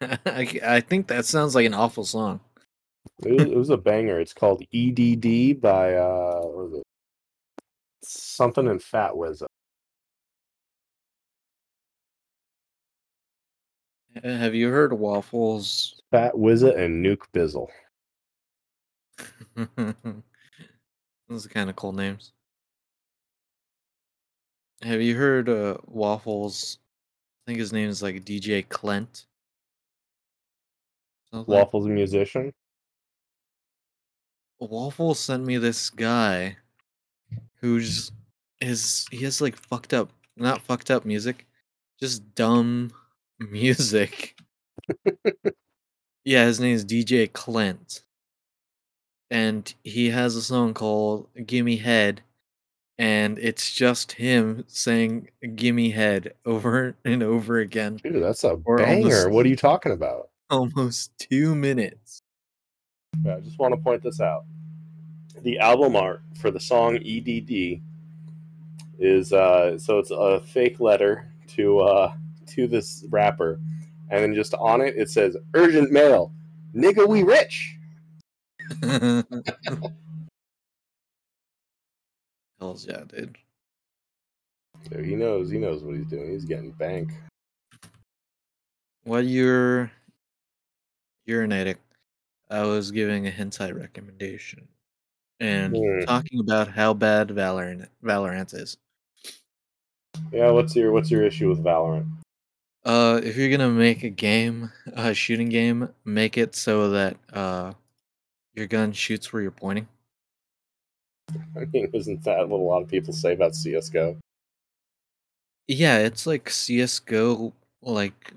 I, I think that sounds like an awful song. It was, it was a banger. It's called EDD by uh, what was it? Something in Fat Wizza. Have you heard Waffles? Fat Wizza and Nuke Bizzle. Those are kind of cool names. Have you heard uh, Waffles? I think his name is like DJ Clint. Something. Waffles a musician. Waffles sent me this guy who's is he has like fucked up not fucked up music, just dumb music. yeah, his name is DJ Clint. And he has a song called Gimme Head and it's just him saying Gimme Head over and over again. Dude, that's a banger. almost- What are you talking about? Almost two minutes. Yeah, I just want to point this out. The album art for the song EDD is uh so it's a fake letter to uh to this rapper, and then just on it it says urgent mail. Nigga we rich. Hells yeah, dude. So he knows he knows what he's doing. He's getting bank. While you're urinating, I was giving a hentai recommendation. and Hmm. talking about how bad Valorant Valorant is. Yeah, what's your what's your issue with Valorant? Uh, if you're gonna make a game, a shooting game, make it so that uh, your gun shoots where you're pointing. I mean, isn't that what a lot of people say about CS:GO? Yeah, it's like CS:GO, like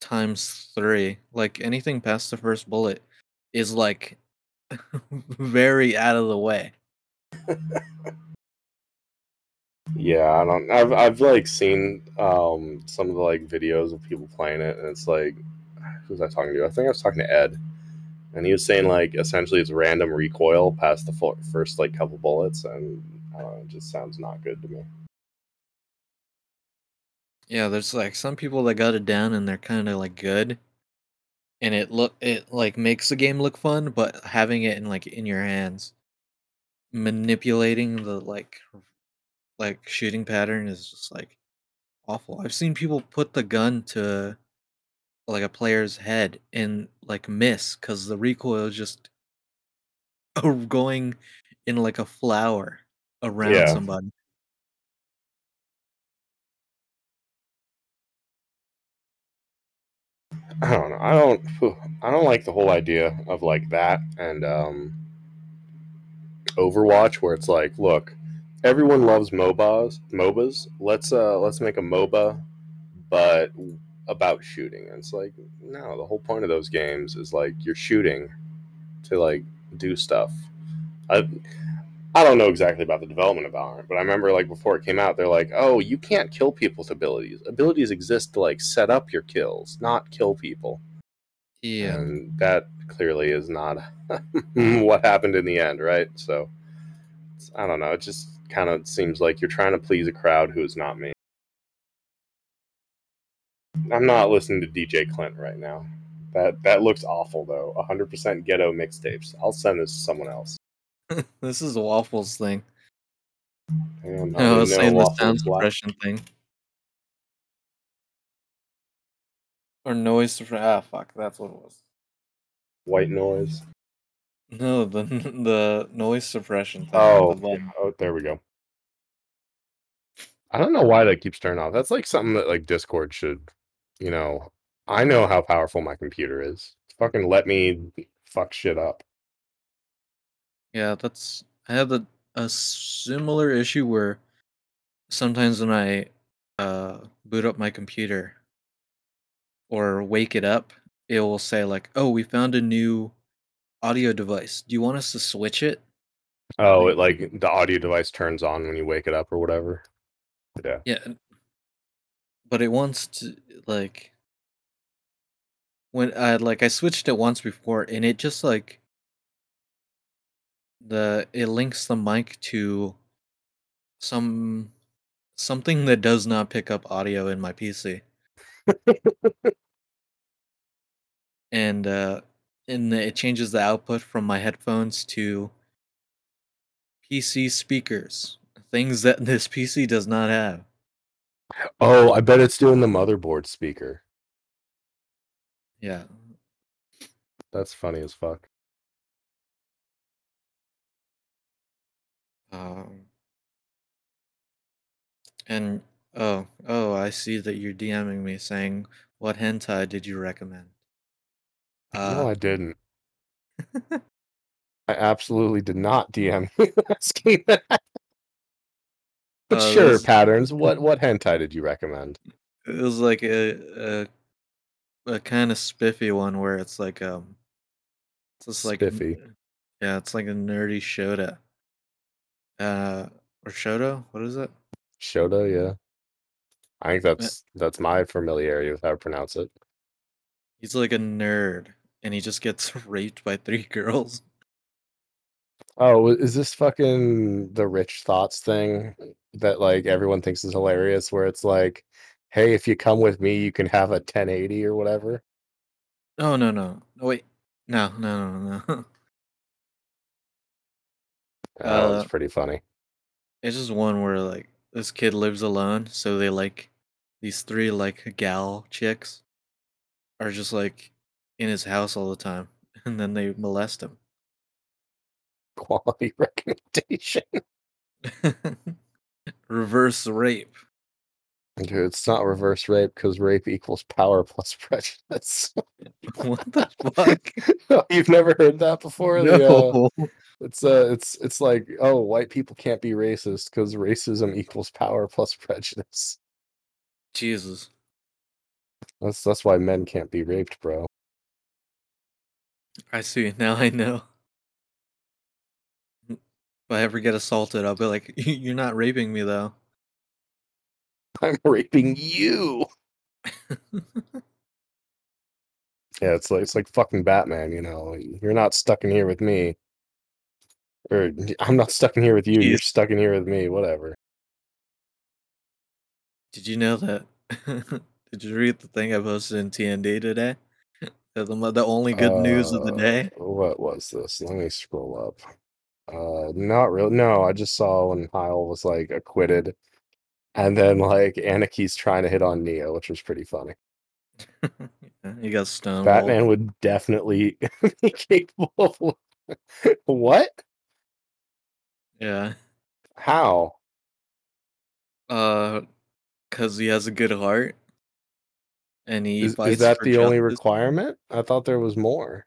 times three. Like anything past the first bullet is like very out of the way. Yeah, I don't. I've I've like seen um some of the like videos of people playing it, and it's like, who was I talking to? I think I was talking to Ed, and he was saying like essentially it's random recoil past the first like couple bullets, and I it just sounds not good to me. Yeah, there's like some people that got it down and they're kind of like good, and it look it like makes the game look fun, but having it in like in your hands, manipulating the like like shooting pattern is just like awful. I've seen people put the gun to like a player's head and like miss because the recoil is just going in like a flower around Yeah. somebody. I don't know. I don't. I don't like the whole idea of like that and um, Overwatch, where it's like, look, everyone loves MOBAs. MOBAs. Let's uh, let's make a MOBA, but about shooting. And it's like, no. The whole point of those games is like you're shooting to like do stuff. I I don't know exactly about the development of Valorant, but I remember like before it came out, they're like, "Oh, you can't kill people with abilities. Abilities exist to like set up your kills, not kill people." Yeah. And that clearly is not what happened in the end, right? So it's- I don't know. It just kind of seems like you're trying to please a crowd who is not me. I'm not listening to DJ Clint right now. That that looks awful though. 100% ghetto mixtapes. I'll send this to someone else. this is a waffles thing. Damn, I was saying the Waffle sound was suppression thing. Or noise suppression. Ah, fuck, that's what it was. White noise. No, the the noise suppression thing. Oh, the yeah. oh, there we go. I don't know why that keeps turning off. That's like something that like Discord should, you know. I know how powerful my computer is. Fucking let me fuck shit up. Yeah, that's. I have a a similar issue where sometimes when I uh boot up my computer or wake it up, it will say like, "Oh, we found a new audio device. Do you want us to switch it?" Oh, it like the audio device turns on when you wake it up or whatever. Yeah. Yeah. But it wants to like when I like I switched it once before and it just like the it links the mic to some something that does not pick up audio in my PC. and uh and it changes the output from my headphones to PC speakers, things that this PC does not have. Oh, I bet it's doing the motherboard speaker. Yeah. That's funny as fuck. Um, and oh, oh, I see that you're DMing me saying, "What hentai did you recommend?" No, Uh, I didn't. I absolutely did not DM you asking that. But Uh, sure, this- patterns. What what hentai did you recommend? it was like a a, a kind of spiffy one where it's like um, it's just like Spiffy. yeah, it's like a nerdy Shota. Uh, or Shoto? What is it? Shota, yeah. I think that's that's my familiarity with how to pronounce it. He's like a nerd, and he just gets raped by three girls. Oh, is this fucking the rich thoughts thing that like everyone thinks is hilarious? Where it's like, hey, if you come with me, you can have a 1080 or whatever. Oh no no no wait no no no no. That was Uh, pretty funny. It's just one where like this kid lives alone, so they like these three like gal chicks are just like in his house all the time, and then they molest him. Quality recommendation. Reverse rape. Dude, it's not reverse rape because rape equals power plus prejudice. What the fuck? You've never heard that before? The, uh, No. it's uh, it's it's like oh, white people can't be racist because racism equals power plus prejudice. Jesus. That's that's why men can't be raped, bro. I see. Now I know. If I ever get assaulted, I'll be like, "You're not raping me, though." I'm raping you. Yeah, it's like it's like fucking Batman, you know. You're not stuck in here with me. Or I'm not stuck in here with you, you're Jeez. stuck in here with me, whatever. Did you know that? Did you read the thing I posted in TND today? The, the only good news of the Uh, day. What was this? Let me scroll up. Uh not really no, I just saw when Heil was like acquitted. And then like Anaki's trying to hit on Neo, which was pretty funny. You got stonewalled. Batman would definitely be capable of what? Yeah. How? Uh, cause he has a good heart, and he Is, is that the only requirement? I thought there was more.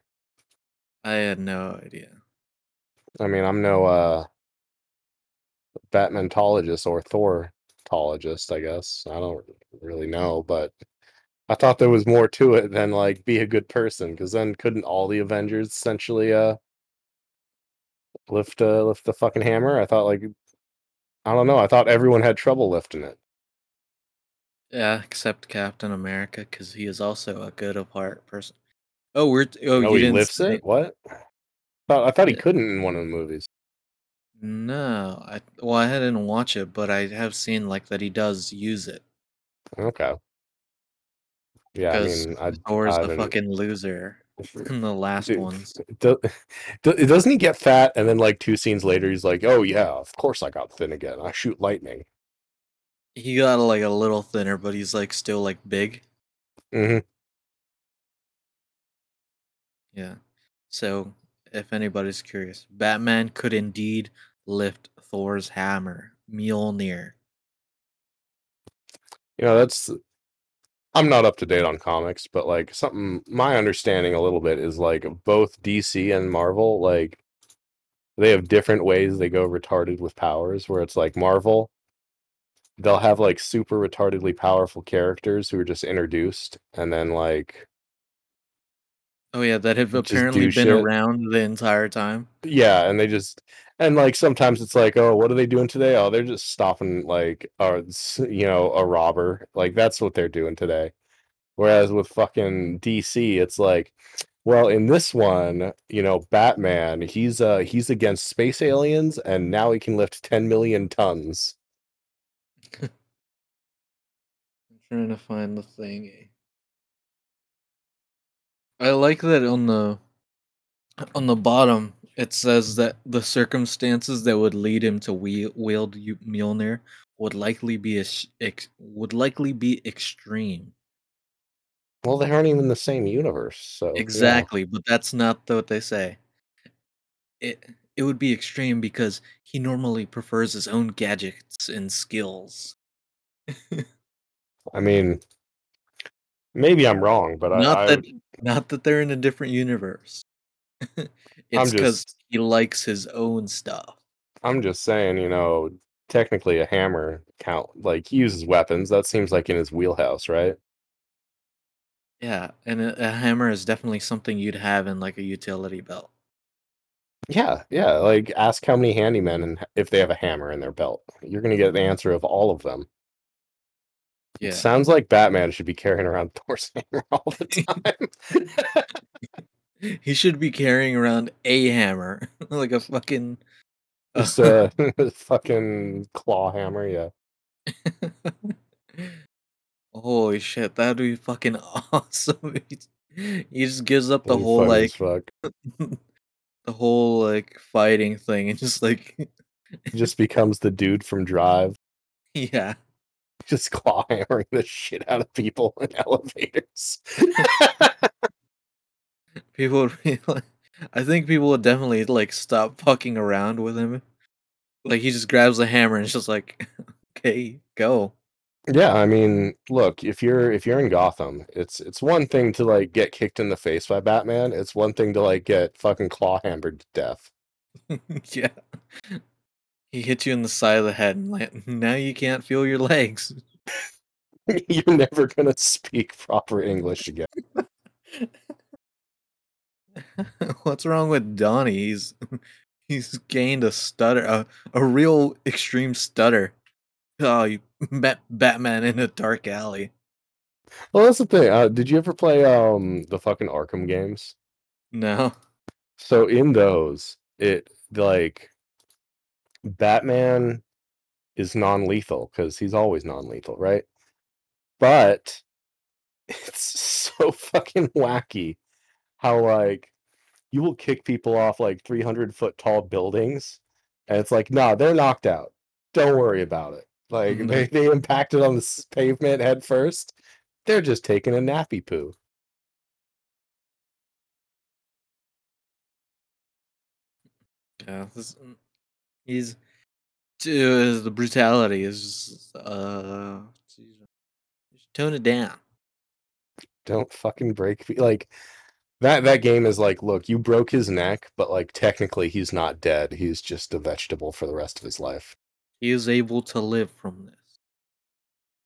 I had no idea. I mean, I'm no uh Batmantologist or Thortologist, I guess. I don't really know, but I thought there was more to it than like be a good person, because then couldn't all the Avengers essentially uh lift uh lift the fucking hammer? I thought like I don't know, I thought everyone had trouble lifting it. Yeah, except Captain America, cause he is also a good of heart person. Oh, we're oh no, you he didn't lifts say- it? What? Thought, I thought he couldn't in one of the movies. No, I well I didn't watch it, but I have seen like that he does use it. Okay. Yeah, I Because mean, I, Thor's I a haven't- fucking loser in the last Dude, ones. do- do- doesn't he get fat and then like two scenes later he's like, "Oh yeah, of course I got thin again. I shoot lightning." He got like a little thinner, but he's like still like big. hmm Yeah. So, if anybody's curious, Batman could indeed lift Thor's hammer, Mjolnir. You know, that's I'm not up to date on comics, but like something my understanding a little bit is like both DC and Marvel like they have different ways they go retarded with powers where it's like Marvel they'll have like super retardedly powerful characters who are just introduced and then like Oh yeah, that have apparently been shit. around the entire time. Yeah, and they just and like sometimes it's like, oh, what are they doing today? Oh, they're just stopping like or you know, a robber. Like that's what they're doing today. Whereas with fucking DC, it's like, well, in this one, you know, Batman, he's uh he's against space aliens and now he can lift 10 million tons. I'm trying to find the thingy. I like that on the on the bottom it says that the circumstances that would lead him to wield, Mjolnir would likely be ex- would likely be extreme. Well, they aren't even in the same universe, so. Exactly, but that's not what they say. It it would be extreme because he normally prefers his own gadgets and skills. I mean, maybe I'm wrong, but not I that not that they're in a different universe. it's because he likes his own stuff. I'm just saying, you know, technically a hammer count like he uses weapons. That seems like in his wheelhouse, right? Yeah, and a, a hammer is definitely something you'd have in like a utility belt. Yeah, yeah. Like ask how many handymen and if they have a hammer in their belt. You're gonna get the mm-hmm. answer of all of them. Yeah. Sounds like Batman should be carrying around Thor's hammer all the time. he should be carrying around a hammer, like a fucking Just uh, a fucking claw hammer, yeah. Holy shit, that'd be fucking awesome. He, just gives up the That'd whole like fuck. The whole like fighting thing and just like He just becomes the dude from Drive, yeah. just claw hammering the shit out of people in elevators. People would be like I think people would definitely like stop fucking around with him. Like he just grabs the hammer and it's just like, okay, go. Yeah, I mean, look, if you're if you're in Gotham, it's it's one thing to like get kicked in the face by Batman. It's one thing to like get fucking claw hammered to death. yeah. He hits you in the side of the head and like now you can't feel your legs. you're never gonna speak proper English again. What's wrong with Donnie? He's he's gained a stutter, a, a real extreme stutter. Oh, you met Batman in a dark alley. Well, that's the thing. Uh, did you ever play um the fucking Arkham games? No. So in those, it like Batman is non-lethal because he's always non-lethal, right? But it's so fucking wacky how like you will kick people off like 300 foot tall buildings and it's like nah they're knocked out don't worry about it like Mhm. they, they impacted on the pavement head first they're just taking a nappy poo Yeah, this, mm, he's dude, the brutality is just, uh just tone it down. don't fucking break like that that game is like look you broke his neck but like technically he's not dead he's just a vegetable for the rest of his life He is able to live from this.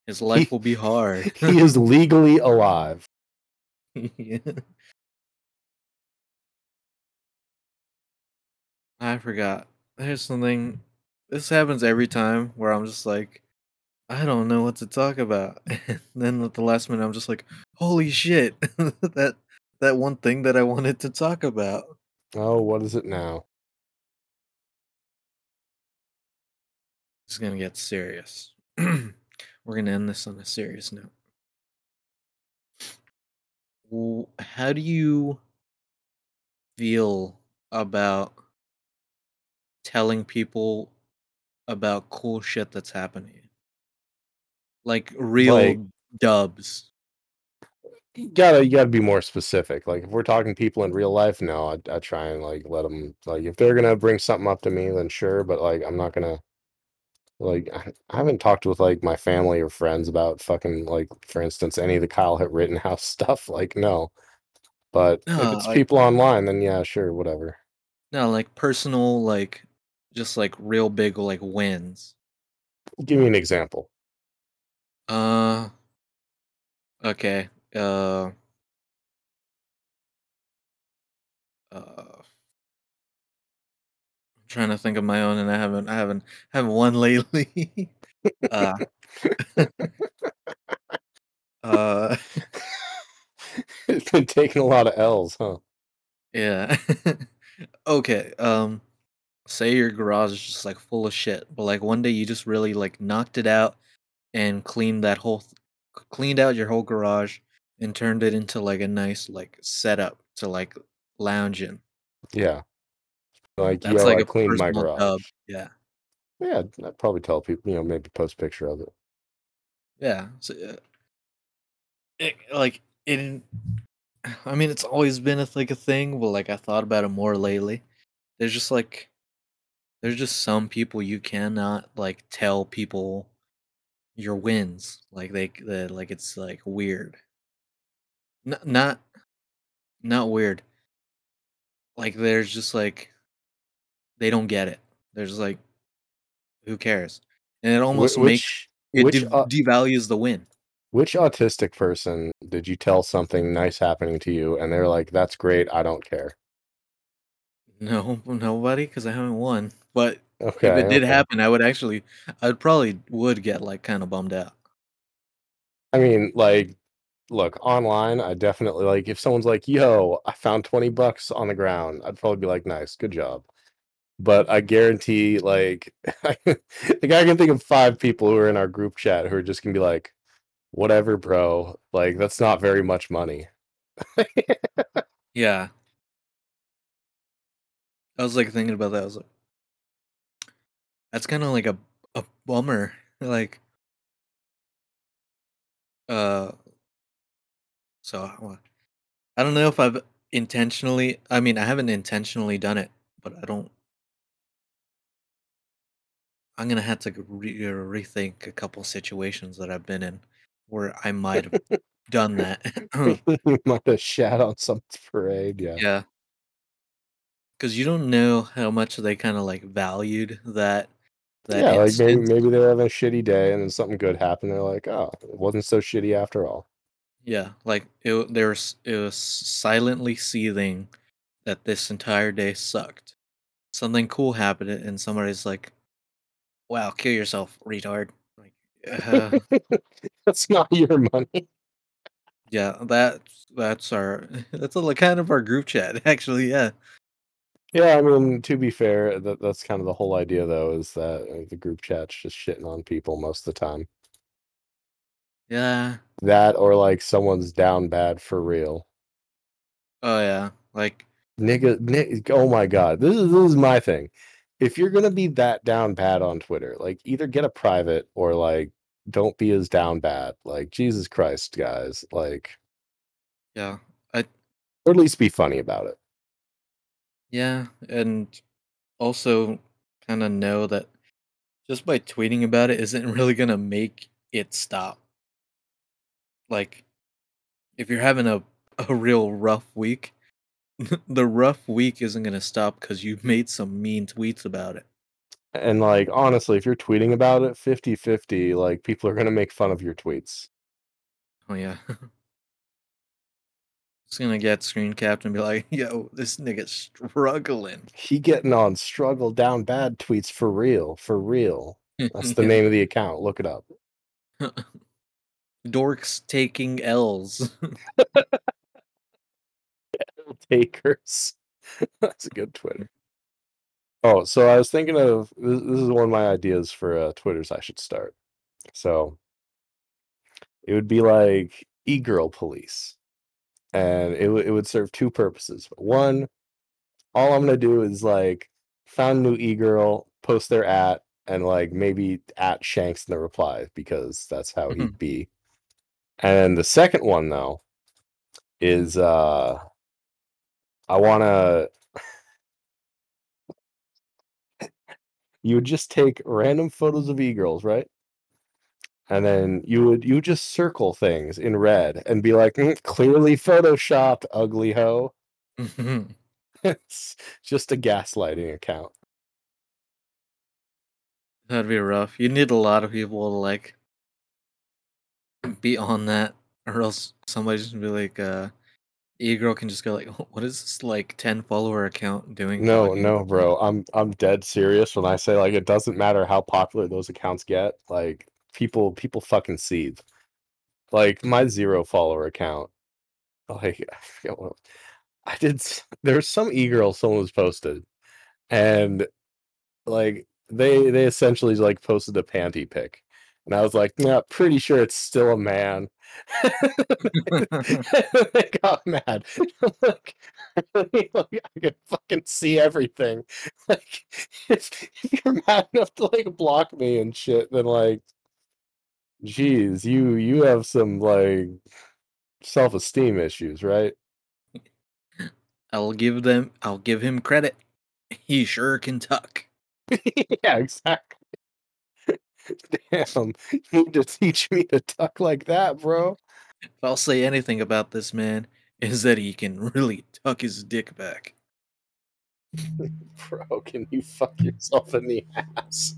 His life will be hard. he is legally alive Yeah. I forgot. There's something. This happens every time where I'm just like, I don't know what to talk about. And then at the last minute, I'm just like, holy shit, that that one thing that I wanted to talk about. oh what is it now It's gonna get serious. We're gonna end this on a serious note. How do you feel about telling people about cool shit that's happening? Like real Like- dubs. you gotta you gotta be more specific. Like if we're talking people in real life, no, I I try and like let them like if they're gonna bring something up to me, then sure. But like I'm not gonna like I, I haven't talked with like my family or friends about fucking like for instance any of the Kyle Hit Rittenhouse stuff. Like no, but if No, it's like- people online, then yeah, sure, whatever. No, like personal, like just like real big like wins. Give me an example. Uh okay. Uh uh trying to think of my own and I haven't I haven't haven't won lately. uh uh it's been taking a lot of L's, huh? yeah. okay. Um say your garage is just like full of shit, but like one day you just really like knocked it out and cleaned that whole th- cleaned out your whole garage and turned it into like a nice like setup to like lounge in. Yeah. Like That's yo, like I a cleaned my garage. dub. Yeah. Yeah, I'd probably tell people, you know, maybe post a picture of it. Yeah. So, uh, it, like it. I mean, it's always been a like a thing, but like I thought about it more lately. There's just like, there's just some people you cannot like tell people your wins. Like they, they like it's like weird. Not not not weird. Like there's just like they don't get it. There's like, who cares? And it almost makes which it which uh, devalues the win. which autistic person did you tell something nice happening to you and they're like, "That's great, I don't care." No, nobody, because I haven't won. But Okay. if it did okay. happen, I would actually, I would probably would get like kind of bummed out. I mean, like, look, online, I definitely like if someone's like, "Yo, I found 20 bucks on the ground," I'd probably be like, "Nice, good job." But I guarantee, like, like I can think of five people who are in our group chat who are just gonna be like, "Whatever, bro. Like, that's not very much money." Yeah, I was like thinking about that. I was like, that's kind of like a a bummer. Like, uh, so I don't know if I've intentionally. I mean, I haven't intentionally done it, but I don't. I'm gonna have to re- uh, rethink a couple situations that I've been in where I might have done that. you might have shat on someone's parade. Yeah. yeah, because you don't know how much they kind of like valued that that Yeah, like maybe maybe they're having a shitty day and then something good happened. They're like, oh, it wasn't so shitty after all. Yeah, like it. There was it was silently seething that this entire day sucked. Something cool happened, and somebody's like, "Wow, kill yourself, retard!" Like, uh, That's not your money. yeah, that's that's our that's a, like kind of our group chat actually. Yeah, Yeah, I mean, to be fair, that that's kind of the whole idea, though, is that uh, the group chat's just shitting on people most of the time. yeah, That or like someone's down bad for real. oh yeah, like Nigga, ni- oh my god, this is this is my thing. If you're gonna be that down bad on Twitter, like either get a private or like don't be as down bad. Like Jesus Christ, guys, like yeah, I or at least be funny about it. yeah, and also kind of know that just by tweeting about it isn't really gonna make it stop. Like, if you're having a a real rough week the rough week isn't gonna stop because you made some mean tweets about it. And like honestly, if you're tweeting about it 50-50, like people are gonna make fun of your tweets. Oh yeah. It's gonna get screen capped and be like, yo, this nigga's struggling. He getting on struggle down bad tweets for real, for real. That's the Yeah. name of the account. Look it up. Dorks taking L's. Takers. That's a good Twitter. Oh, so I was thinking of this, this is one of my ideas for uh, Twitters I should start. So it would be like e-girl police. And it, would it would serve two purposes. One, all I'm gonna do is like found new e-girl, post their at, and like maybe at Shanks in the reply because that's how he'd be. And the second one though is uh I wanna you would just take random photos of e-girls, right? And then you would you would just circle things in red and be like, "Mm, clearly photoshopped, ugly hoe. it's just a gaslighting account. That'd be rough. You need a lot of people to like be on that, or else somebody's gonna be like, uh, e girl can just go like, what is this like ten follower account doing? No, talking no, bro. I'm I'm dead serious when I say like it doesn't matter how popular those accounts get. Like people people fucking seethe. Like my zero follower account. Like I forget what I did. There's some e-girl someone was posted, and like they they essentially like posted a panty pic, and I was like, yeah, pretty sure it's still a man. they got mad. Like. Like, I can fucking see everything. Like, if, if you're mad enough to like block me and shit, then like, geez, you you have some like self-esteem issues, right? I'll give them. I'll give him credit. He sure can tuck. yeah, exactly. Damn, you need to teach me to tuck like that, bro. If I'll say anything about this man, is that he can really tuck his dick back. Bro, can you fuck yourself in the ass?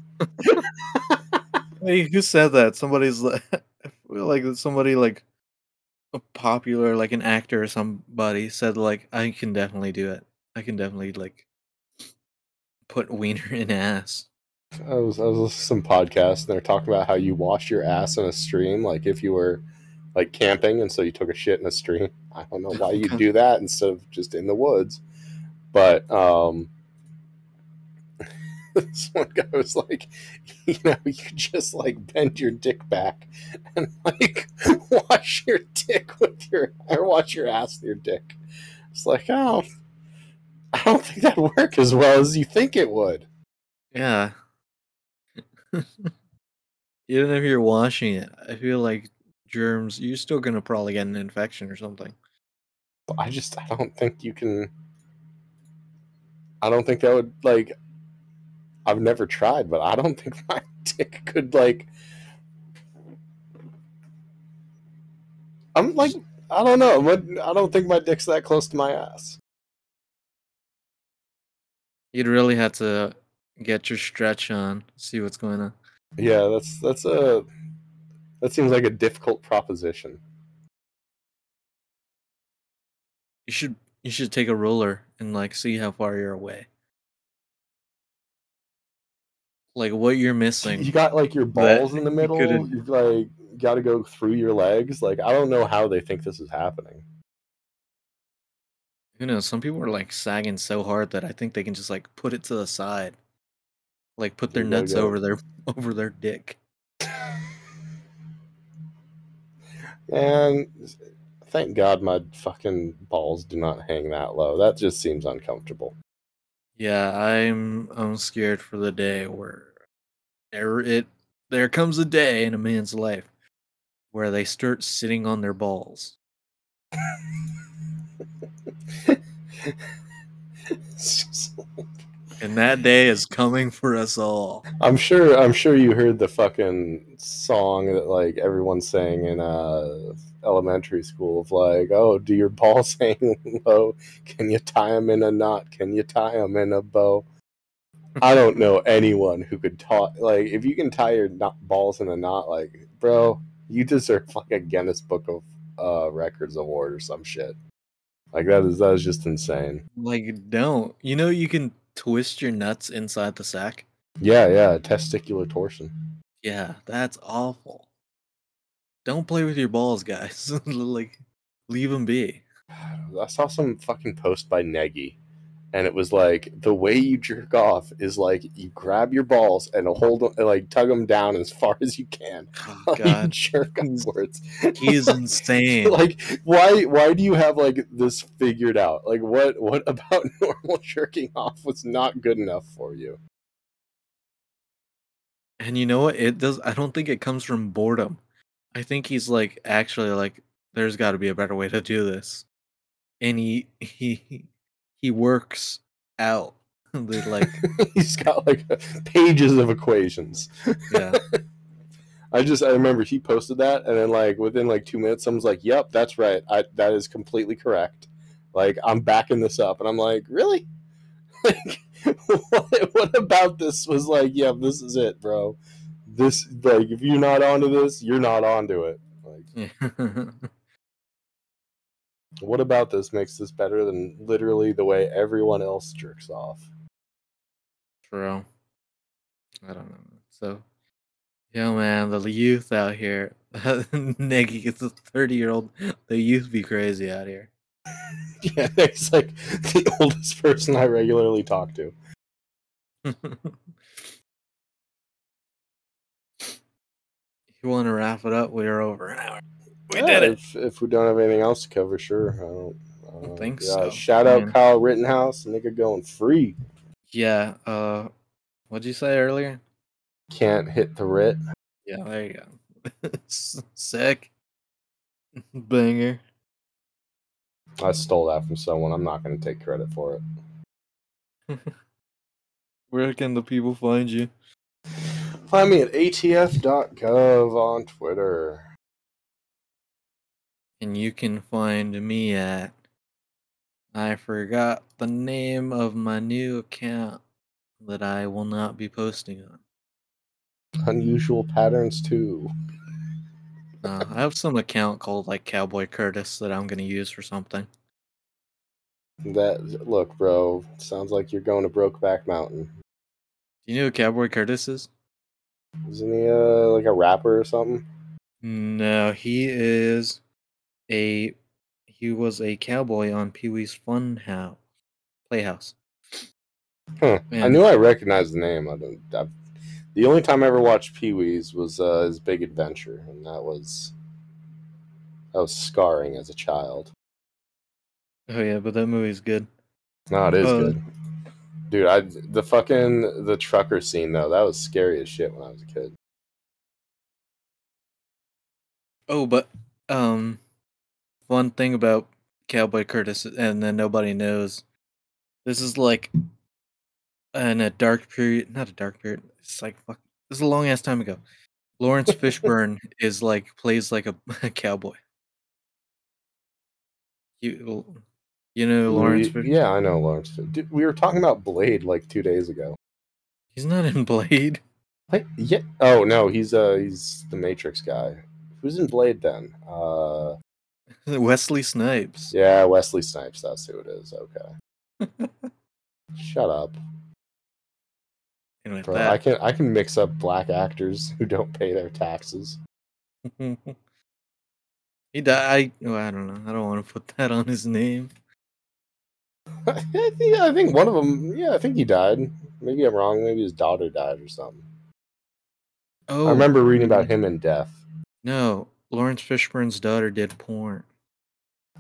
Hey, who said that? Somebody's like, I feel like somebody like a popular, like an actor or somebody said like, I can definitely do it. I can definitely like put wiener in ass. I was I was listening to some podcast and they're talking about how you wash your ass in a stream, like if you were like camping and so you took a shit in a stream. I don't know why you'd do that instead of just in the woods. But um this one guy was like, you know, you could just like bend your dick back and like wash your dick with your or wash your ass with your dick. It's like, oh I don't think that'd work as well as you think it would. Yeah. Even if you're washing it, I feel like germs, you're still gonna probably get an infection or something. I just I don't think you can. I don't think that would like. I've never tried, but I don't think my dick could like. I'm like I don't know. What I don't think my dick's that close to my ass. You'd really have to get your stretch on, see what's going on. Yeah, that's that's a that seems like a difficult proposition. You should you should take a ruler and like see how far you're away. Like what you're missing. You got like your balls in the middle. You've like got to go through your legs. Like I don't know how they think this is happening. Who knows? Some people are like sagging so hard that I think they can just like put it to the side. Like put their nuts over their over their dick. And thank God my fucking balls do not hang that low. That just seems uncomfortable. Yeah, I'm I'm scared for the day where there it there comes a day in a man's life where they start sitting on their balls. It's just- And that day is coming for us all. I'm sure I'm sure you heard the fucking song that like everyone's saying in uh elementary school of like, "Oh, do your balls hang low? Can you tie them in a knot? Can you tie them in a bow?" I don't know anyone who could talk like if you can tie your knot, balls in a knot like, bro, you deserve like a Guinness Book of uh Records award or some shit. Like that is that is just insane. Like don't. You know you can twist your nuts inside the sack? Yeah, yeah, testicular torsion. Yeah, that's awful. Don't play with your balls, guys. like leave them be. I saw some fucking post by Negi, and it was like the way you jerk off is like you grab your balls and hold them, like tug them down as far as you can. Oh god. jerk He's- upwards. He's insane. like why? Why do you have like this figured out? Like what? What about normal jerking off was not good enough for you? And you know what? It does. I don't think it comes from boredom. I think he's like actually like, there's got to be a better way to do this, and he he he works out. the like He's got like pages of equations. yeah I just I remember he posted that, and then like within like two minutes, someone's like, "Yep, that's right. I that is completely correct." Like I'm backing this up, and I'm like, "Really? Like, what, what about this was like, yeah, this is it, bro. This like if you're not onto this, you're not onto it. Like, yeah. What about this makes this better than literally the way everyone else jerks off? True. I don't know. So, yeah, man, the youth out here. Niggy gets a thirty-year-old. The youth be crazy out here. Yeah, it's like the oldest person I regularly talk to. you want to wrap it up? We're over an hour. We Yeah, did it. If, if we don't have anything else to cover, sure. I don't, I don't think yeah, so. Shout I out mean- Kyle Rittenhouse, nigga going free. Yeah. Uh, what'd you say earlier? Can't hit the writ. Yeah, there you go. Sick. Banger. I stole that from someone. I'm not going to take credit for it. Where can the people find you? Find me at atf.gov on Twitter. And you can find me at. I forgot the name of my new account that I will not be posting on. Unusual patterns too. Uh, I have some account called like Cowboy Curtis that I'm gonna use for something. That look, bro. Sounds like you're going to Brokeback Mountain. Do you know who Cowboy Curtis is? Isn't he uh, like a rapper or something? No, he is a he was a cowboy on Pee Wee's Fun House Playhouse. Huh. I knew I recognized the name. I don't. I've, the only time I ever watched Pee Wee's was uh, his Big Adventure, and that was that was scarring as a child. Oh yeah, but that movie's good. No, it is Uh, good, dude. I the fucking the trucker scene though that was scary as shit when I was a kid. Oh, but um, one thing about Cowboy Curtis, and then nobody knows. This is like in a dark period, not a dark period. It's like fuck. This is a long ass time ago. Laurence Fishburne is like plays like a, a cowboy. You, you know Laurence. We- yeah, I know Laurence. Dude, we were talking about Blade like two days ago. he's not in Blade. Like, yeah. Oh no, he's uh he's the Matrix guy. Who's in Blade then? Uh, Wesley Snipes. yeah, Wesley Snipes. That's who it is. Okay. Shut up, Anyway, bro. that- I can I can mix up black actors who don't pay their taxes. he died. I, well, I don't know. I don't want to put that on his name. I think I think one of them. Yeah, I think he died. Maybe I'm wrong. Maybe his daughter died or something. Oh, I remember reading about him in death. No, Laurence Fishburne's daughter did porn.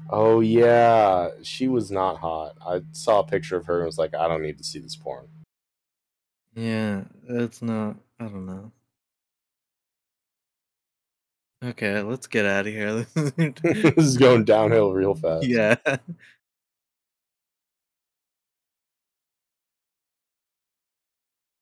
Oh yeah, she was not hot. I saw a picture of her and was like, I don't need to see this porn. Yeah, it's not. I don't know. Okay, let's get out of here. this is going downhill real fast. yeah.